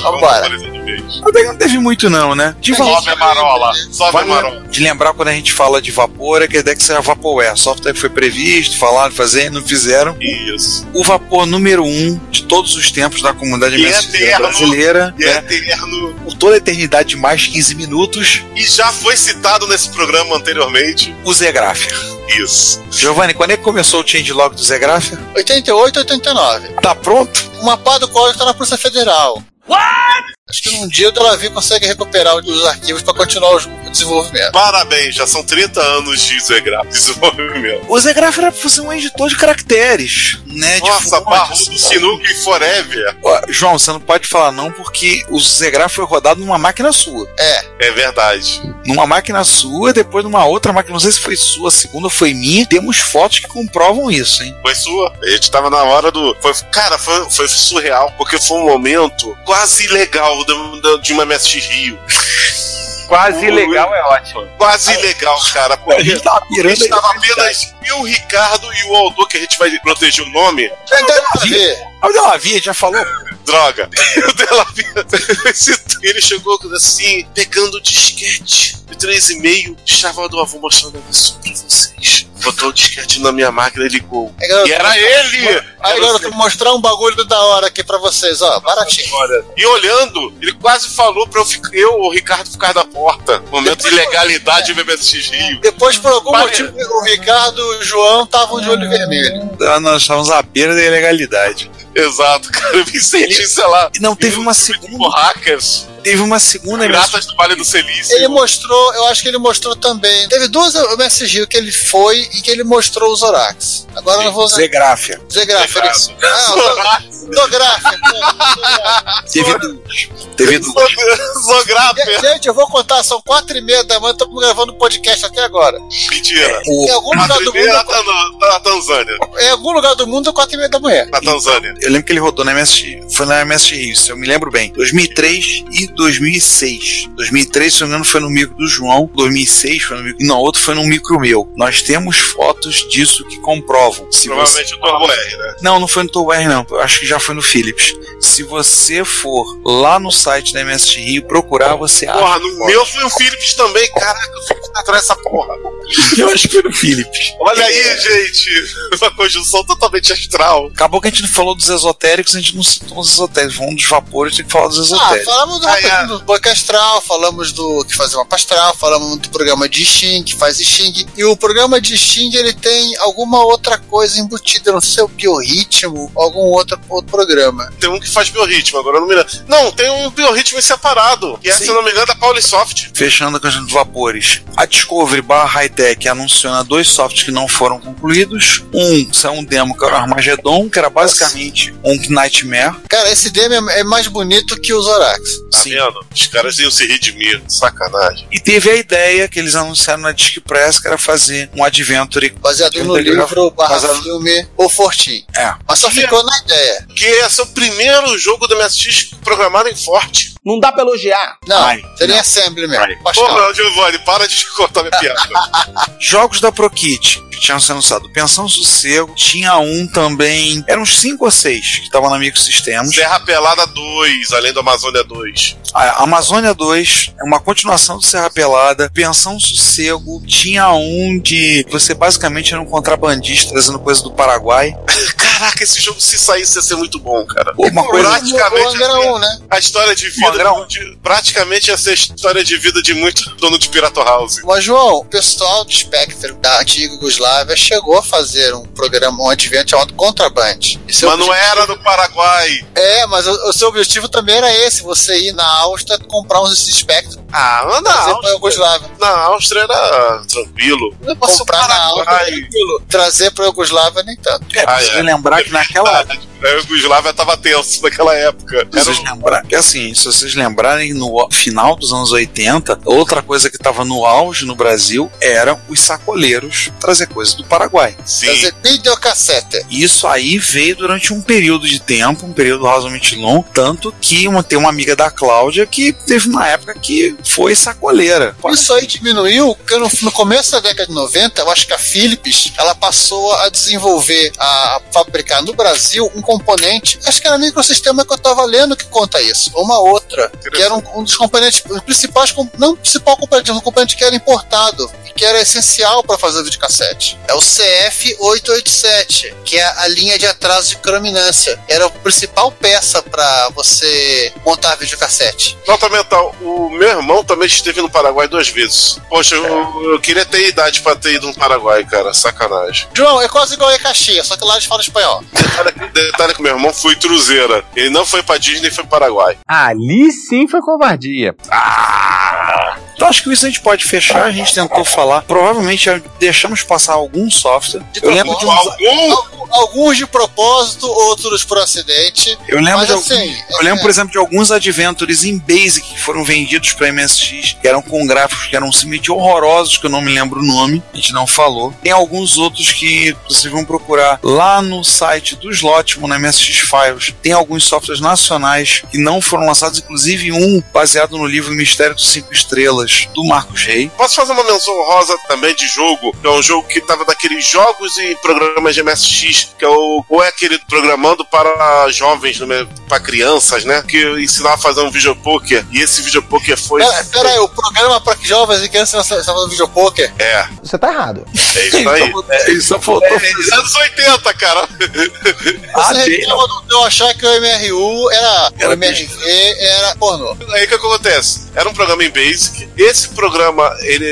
Vambora. Até que não teve muito, não, né? De Sobe a marola. Sobe a Vale marola. de lembrar quando a gente fala de vapor, é que a ideia é que seja Vaporware. Software que foi previsto, falaram, fazer e não fizeram. Isso. O vapor número um de todos os tempos da comunidade E MSX eterno. brasileira. E né? é eterno. Por toda a eternidade de mais 15 minutos, E já foi citado nesse programa anteriormente. o Zé Grafia. Isso. Giovanni, quando é que começou o changelog do Zé Grafia? 88, 89. Tá pronto? O mapa do código tá na Polícia Federal. Acho que num dia o Delavi consegue recuperar os arquivos pra continuar o o desenvolvimento. Parabéns, já são 30 anos de Zegra desenvolvimento. O Zé Grafia era pra ser um editor de caracteres, né? de Nossa. Barrudo Sinuca e Forever. Ó, João, você não pode falar não porque o Zé Grafia foi rodado numa máquina sua. É, É verdade. numa máquina sua, depois numa outra máquina, não sei se foi sua, a segunda foi minha. Temos fotos que comprovam isso, hein? Foi sua. A gente tava na hora do. Foi, cara, foi, foi surreal, porque foi um momento quase ilegal de uma MSX Rio. Quase ilegal é ótimo. Quase ilegal, cara. A Porque gente tava a pirando gente tava apenas eu, o Ricardo e o autor, que a gente vai proteger o nome. já deve ver. A Delavia já falou. Droga. O Delavia. Ele chegou assim, pegando o disquete de 3,5. Estava do avô mostrando a versão pra vocês. Botou o disquete na minha máquina e ligou. Garoto, E era ele! Aí, Era garoto, vou mostrar um bagulho da hora aqui pra vocês, ó. Baratinho. E olhando, ele quase falou pra eu, ficar, eu ou o Ricardo ficar da porta. Momento de ilegalidade do MSX Rio. Depois, por algum Vale. motivo, o Ricardo e o João estavam de olho vermelho. Ah, Nós estávamos à beira da ilegalidade. Exato, cara. Eu me senti, sei lá. Não teve uma Tipo segunda. hackers. Teve uma segunda Piratas do Vale do Silício. Ele mostrou, eu acho que ele mostrou também. Teve duas MS Rio que ele foi e que ele mostrou os Zorax. Agora eu não vou usar. Zegráfia. Zegraf, ele... Ah, Zografia. Teve duas. Teve duas. Zográfia. Gente, eu vou contar, são quatro e meia da manhã, estamos gravando podcast até agora. Mentira. Em algum lugar do mundo. Tan- na Tanzânia. Em algum lugar do mundo, quatro e meia da manhã. Na Tanzânia. Eu lembro que ele rodou na MSX. Foi na MSX Rio, se eu me lembro bem. 2003 e 2006. 2003, se eu não me engano, foi no micro do João. 2006 foi no micro. Não, outro foi no micro meu. Nós temos fotos disso que comprovam. Se Provavelmente você... o Turbo R, né? Não, não foi no Turbo R, não. Eu acho que já foi no Philips. Se você for lá no site da MSX Rio procurar, você Porra, acha. no meu foi o Philips também. Caraca, o Philips tá atrás dessa porra. Eu acho que foi no Philips. Olha aí, gente. Uma conjunção totalmente astral. Acabou que a gente não falou dos esotéricos, a gente não citou os esotéricos. Falamos dos vapores, tem que falar dos Ah, esotéricos. falamos do, Ah, é. do banco astral, falamos do que faz mapa astral, falamos do programa de Xing, que faz Xing. E o programa de Xing, ele tem alguma outra coisa embutida, não sei se é o biorritmo ou algum outro, outro programa. Tem um que faz biorritmo, agora eu não me lembro. Não, tem um biorritmo separado. Que é, Sim. se eu não me engano, da Paulisoft. Fechando com a gente dos vapores. A Discovery barra Hightech anunciona dois softwares que não foram concluídos. Um saiu um demo que era o Armageddon, que era basicamente um Nightmare. Cara, esse demo é é mais bonito que o Zorax. Tá Sim. Vendo? Os caras iam se redimir. Sacanagem. E teve a ideia que eles anunciaram na Disc Press, que era fazer um Adventure. Baseado no livro barra Baseado- filme O Fortin. É. Mas só ficou na ideia. Que esse é o primeiro jogo do MSX programado em Forte. Não dá pra elogiar. Não, Ai, seria não. Assembly mesmo. Ai. Porra, Giovanni, para de cortar minha piada. Jogos da ProKit que tinham sido anunciados. Pensão Sossego, tinha um também. Eram uns 5 ou 6 que estavam na Microsystems. Serra Pelada 2, além do Amazônia 2. A Amazônia 2 é uma continuação do Serra Pelada. Pensão Sossego tinha um de. Você basicamente era um contrabandista trazendo coisa do Paraguai. Caraca, esse jogo se saísse ia ser muito bom, cara. Uma coisa. Praticamente assim, 1, né? a história de Angra vida. de- praticamente ia ser a história de vida de muito dono de Pirata House. Mas, João, o pessoal do Spectre da antiga Yugoslávia chegou a fazer um programa, um advento chamado Contraband. Mas não objetivo- era no Paraguai. É, mas o, o seu objetivo também era esse: você ir na Áustria comprar uns Spectre Ah, mas na trazer pra Áustria, Yugoslávia. na Áustria era tranquilo. Comprar na Áustria. Trazer pra Yugoslávia, nem tanto. É, Ah, é. lembrar que naquela época. A Yugoslávia tava tenso naquela época. Era Vocês um- lembrar, que assim, se vocês lembrarem, no final dos anos 80, outra coisa que estava no auge no Brasil eram os sacoleiros trazer coisas do Paraguai. Sim. Trazer videocassete. Isso aí veio durante um período de tempo, um período razoavelmente longo, tanto que uma, tem uma amiga da Cláudia que teve uma época que foi sacoleira. Isso aí diminuiu, porque no, no começo da década de 90, eu acho que a Philips ela passou a desenvolver, a fabricar no Brasil um componente, acho que era microsistema que eu estava lendo que conta isso, ou uma outra, que era um, um dos componentes principais, não o principal componente, mas um componente que era importado e que era essencial para fazer o videocassete. É o CF887, que é a linha de atraso de crominância. Era a principal peça para você montar videocassete. Nota mental, o meu irmão também esteve no Paraguai duas vezes. Poxa, eu, eu queria ter idade pra ter ido no Paraguai, cara. Sacanagem. João, é quase igual a Caxias, só que lá eles falam espanhol. Detalhe, detalhe que meu irmão foi truzeira. Ele não foi pra Disney, foi pro Paraguai. Ali sim foi covardia. Então acho que isso a gente pode fechar, a gente tentou falar. Provavelmente já deixamos passar algum software. Eu lembro de uns, Algum? Alguns de propósito, outros por acidente. eu lembro de assim, alguns- eu lembro, por exemplo, de alguns adventures em Basic que foram vendidos para MSX, que eram com gráficos que eram simplesmente horrorosos, que eu não me lembro o nome, a gente não falou. Tem alguns outros que vocês vão procurar lá no site do Slotmo, na MSX Files. Tem alguns softwares nacionais que não foram lançados, inclusive um baseado no livro Mistério dos Cinco Estrelas, do Marcos Rey. Posso fazer uma menção rosa também de jogo? Que é um jogo que tava daqueles jogos e programas de MSX, que é o, ou é aquele programando para jovens, né, para crianças, né? Que ensinava a fazer um videopoker. E esse videopoker foi. Pera, pera aí, o programa para jovens e crianças fazendo videopoker? É, Você tá errado. é isso aí. Ele só faltou. É, é anos 80, cara. Ah, Você tem, reclama do- eu achar que o MRU era. o MRV era pornô. Aí o que acontece? Era um programa em Basic. Esse programa, ele.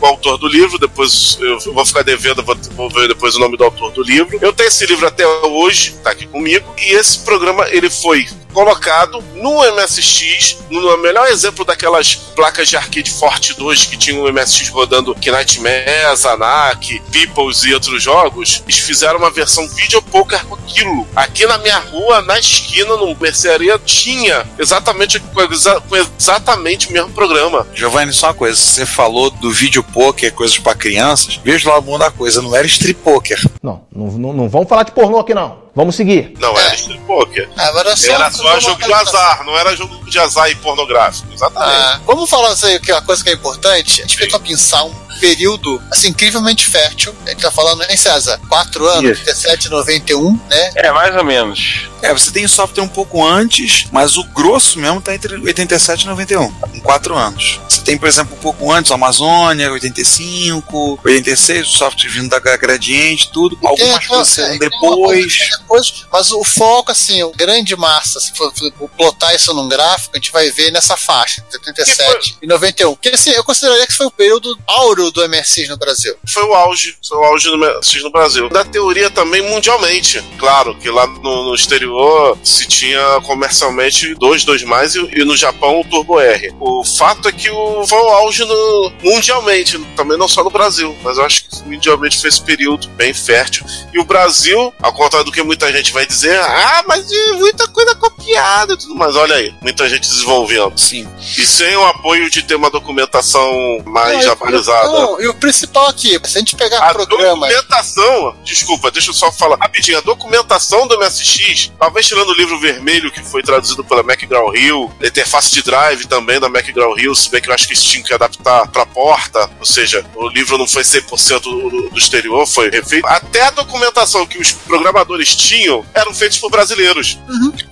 O autor do livro, depois eu vou ficar devendo, vou, vou ver depois o nome do autor do livro. Eu tenho esse livro até hoje, tá aqui comigo. E esse programa, ele foi colocado no MSX, no melhor exemplo daquelas placas de arcade Forte 2 que tinham o MSX rodando Knightmare, Zanak, Peoples e outros jogos, eles fizeram uma versão video poker com aquilo. Aqui na minha rua, na esquina, no mercearia, tinha exatamente com, exa- com exatamente o mesmo programa. Giovanni, só uma coisa, você falou do vídeo poker, coisas pra crianças, veja lá o mundo da coisa, não era strip poker. Não, não, não, não vamos falar de pornô aqui não. Vamos seguir. Não era strip poker. Agora só- Era só jogo de azar, não era jogo de azar e pornográfico. Exatamente. Ah, vamos falar assim, que é uma coisa que é importante. A gente precisa pensar um período assim, incrivelmente fértil. A gente tá falando, hein, César? 4 anos, Isso. 17, 91, né? É, mais ou menos. É, você tem software um pouco antes, mas o grosso mesmo tá entre 87 e 91, com 4 anos. Você tem, por exemplo, um pouco antes, o Amazônia, 85, 86, o software vindo da Gradiente, tudo. Algumas Tem, coisas é, depois. que depois, mas o foco, assim, o grande massa, se for, for plotar isso num gráfico, a gente vai ver nessa faixa, 77 e 91. Que assim, eu consideraria que foi o período áureo do MSX no Brasil. Foi o auge, foi o auge do MSX no Brasil. Da teoria também mundialmente. Claro que lá no, no exterior se tinha comercialmente dois, dois mais e, e no Japão o Turbo R. O fato é que o, foi o auge no- mundialmente, também não só no Brasil, mas eu acho que mundialmente foi esse período bem fértil. E o Brasil, ao contrário do que muita gente vai dizer, ah, mas é muita coisa copiada e tudo mais. Olha aí, muita gente desenvolvendo. Sim. E sem o apoio de ter uma documentação mais Não, e- não, e o principal aqui, se a gente pegar A programas. documentação, desculpa, deixa eu só falar rapidinho. A documentação do MSX, talvez tirando o livro vermelho que foi traduzido pela MacGraw Hill, a interface de drive também da MacGraw Hill, se bem que eu acho que eles tinham que adaptar pra porta, ou seja, o livro não foi 100% do, do exterior, foi refeito. Até a documentação que os programadores tinham eram feitos por brasileiros.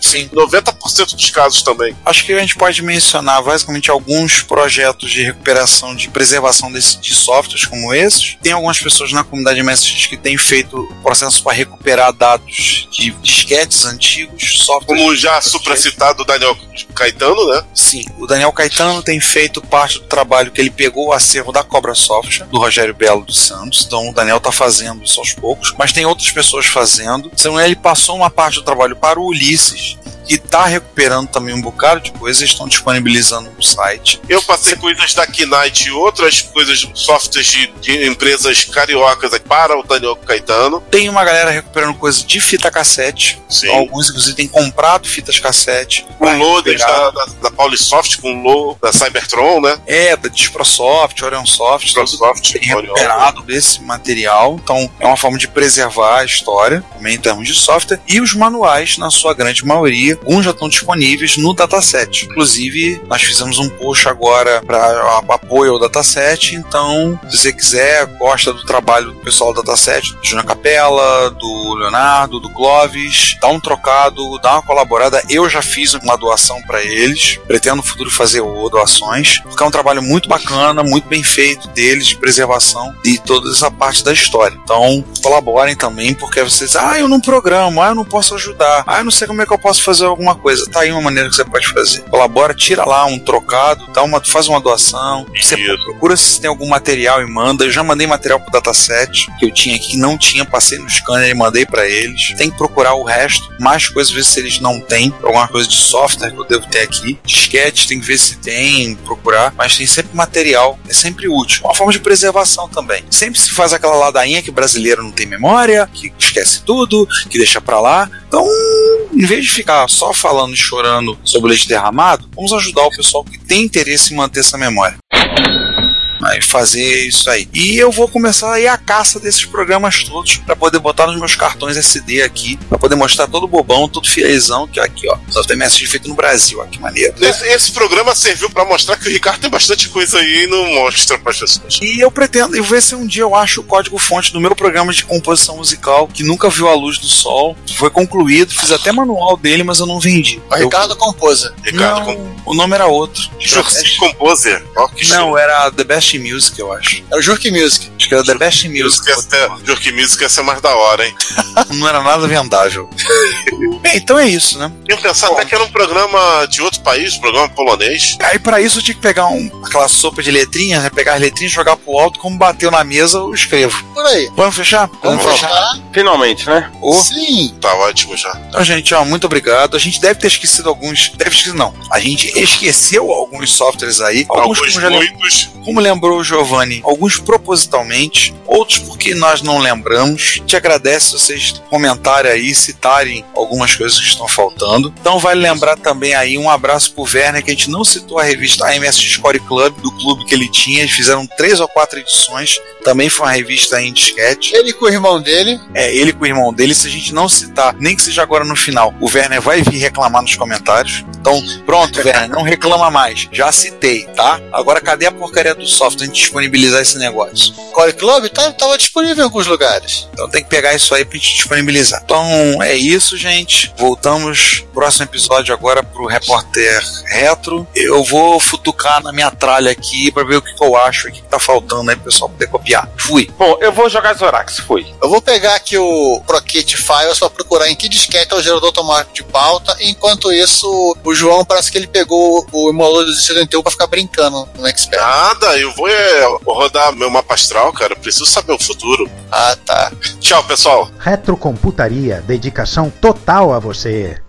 Sim. 90% dos casos também. Acho que a gente pode mencionar basicamente alguns projetos de recuperação, de preservação desse, de softwares como esses. Tem algumas pessoas na comunidade MSX que têm feito processos para recuperar dados de disquetes antigos, softwares. Como já supracitado o Daniel Caetano, né? Sim, o Daniel Caetano tem feito parte do trabalho que ele pegou o acervo da Cobra Software, do Rogério Belo dos Santos. Então o Daniel tá fazendo isso aos poucos, mas tem outras pessoas fazendo. Então ele passou uma parte do trabalho para o Ulisses, que está recuperando também um bocado de coisas, eles estão disponibilizando no site. Eu passei coisas da Knight e outras coisas, softwares de, de empresas cariocas para o Daniel Caetano. Tem uma galera recuperando coisa de fita cassete. Sim. Alguns, inclusive, têm comprado fitas cassete. Com loaders da, da, da Paulisoft, com low da Cybertron, né? É, da Disprosoft, Orionsoft, Microsoft, tem recuperado desse material. Então, é uma forma de preservar a história, também em termos de software. E os manuais, na sua grande maioria, alguns já estão disponíveis no dataset. Inclusive, nós fizemos um post agora para apoio ao dataset. Então, se você quiser, gosta do trabalho do pessoal do dataset, do Júnior Capella, do Leonardo, do Clóvis, dá um trocado, dá uma colaborada. Eu já fiz uma doação para eles. Pretendo no futuro fazer doações, porque é um trabalho muito bacana, muito bem feito deles, de preservação de toda essa parte da história. Então, colaborem também, porque vocês, ah, eu não programo, ah, eu não posso ajudar, ah, eu não sei como é que eu posso fazer alguma coisa. Tá aí uma maneira que você pode fazer. Colabora, tira lá um trocado, dá uma, faz uma doação. Você procura se tem algum material e manda. Eu já mandei material pro dataset que eu tinha aqui, que não tinha, passei no scanner e mandei para eles. Tem que procurar o resto, mais coisas, ver se eles não têm, alguma coisa de software que eu devo ter aqui. Disquete, tem que ver se tem, procurar, mas tem sempre material, é sempre útil. Uma forma de preservação também. Sempre se faz aquela ladainha que brasileiro não tem memória, que esquece tudo, que deixa pra lá. Então, em vez de ficar só falando e chorando sobre o leite derramado, vamos ajudar o pessoal que tem interesse em manter essa memória. Aí fazer isso aí. E eu vou começar aí a caça desses programas todos para poder botar nos meus cartões SD aqui, para poder mostrar todo bobão, todo fielzão que aqui, ó. Software MSX feito no Brasil, ó, que maneiro. Esse, esse programa serviu para mostrar que o Ricardo tem bastante coisa aí e não mostra para as pessoas. E eu pretendo, eu ver se um dia eu acho o código-fonte do meu programa de composição musical, que nunca viu a luz do sol. Foi concluído, fiz até manual dele, mas eu não vendi. O Ricardo Composer. Ricardo Não, o nome era outro. Jursi Composer. Que Não, era The Best Best Music, eu acho. É o Jurk Music. Acho que era The Best Music. Jurk Music ia ser mais da hora, hein? Não era nada vendável. Bem, então é isso, né? Eu pensar até que era um programa de outro país, um programa polonês. Aí pra isso eu tinha que pegar um, aquela sopa de letrinhas, né? Pegar as letrinhas, jogar pro alto, como bateu na mesa, eu escrevo. Por aí. Vamos fechar? Vamos fechar. Finalmente, né? Ô. Sim. Tá ótimo já. Então, gente, ó, muito obrigado. A gente deve ter esquecido alguns. Deve ter esquecido, não. A gente esqueceu alguns softwares aí. Alguns, Alguns como, já lem- muitos. Lembrou o Giovanni, alguns propositalmente, outros porque nós não lembramos. Te agradece se vocês comentarem aí, citarem algumas coisas que estão faltando. Então, vale lembrar também aí um abraço pro Werner, que a gente não citou a revista AMS Score Club, do clube que ele tinha. Eles fizeram três ou quatro edições. Também foi uma revista em disquete. Ele com o irmão dele. É, ele com o irmão dele, se a gente não citar, nem que seja agora no final, o Werner vai vir reclamar nos comentários. Então, pronto, Werner, não reclama mais. Já citei, tá? Agora cadê a porcaria do software a gente disponibilizar esse negócio? Core Club tá, tava disponível em alguns lugares. Então tem que pegar isso aí pra gente disponibilizar. Então é isso, gente. Voltamos próximo episódio agora pro repórter retro. Eu vou futucar na minha tralha aqui pra ver o que, que eu acho, o que, que tá faltando aí pro pessoal poder copiar. Fui. Bom, eu vou jogar Zorax, fui. Eu vou pegar aqui o Proquete Files para procurar em que disquete é o gerador automático de pauta. Enquanto isso, o João parece que ele pegou o emulador do 71 para ficar brincando no Expert. Nada, eu vou é, rodar meu mapa astral, cara. Preciso saber o futuro. Ah, tá. Tchau, pessoal. Retrocomputaria, dedicação total a você.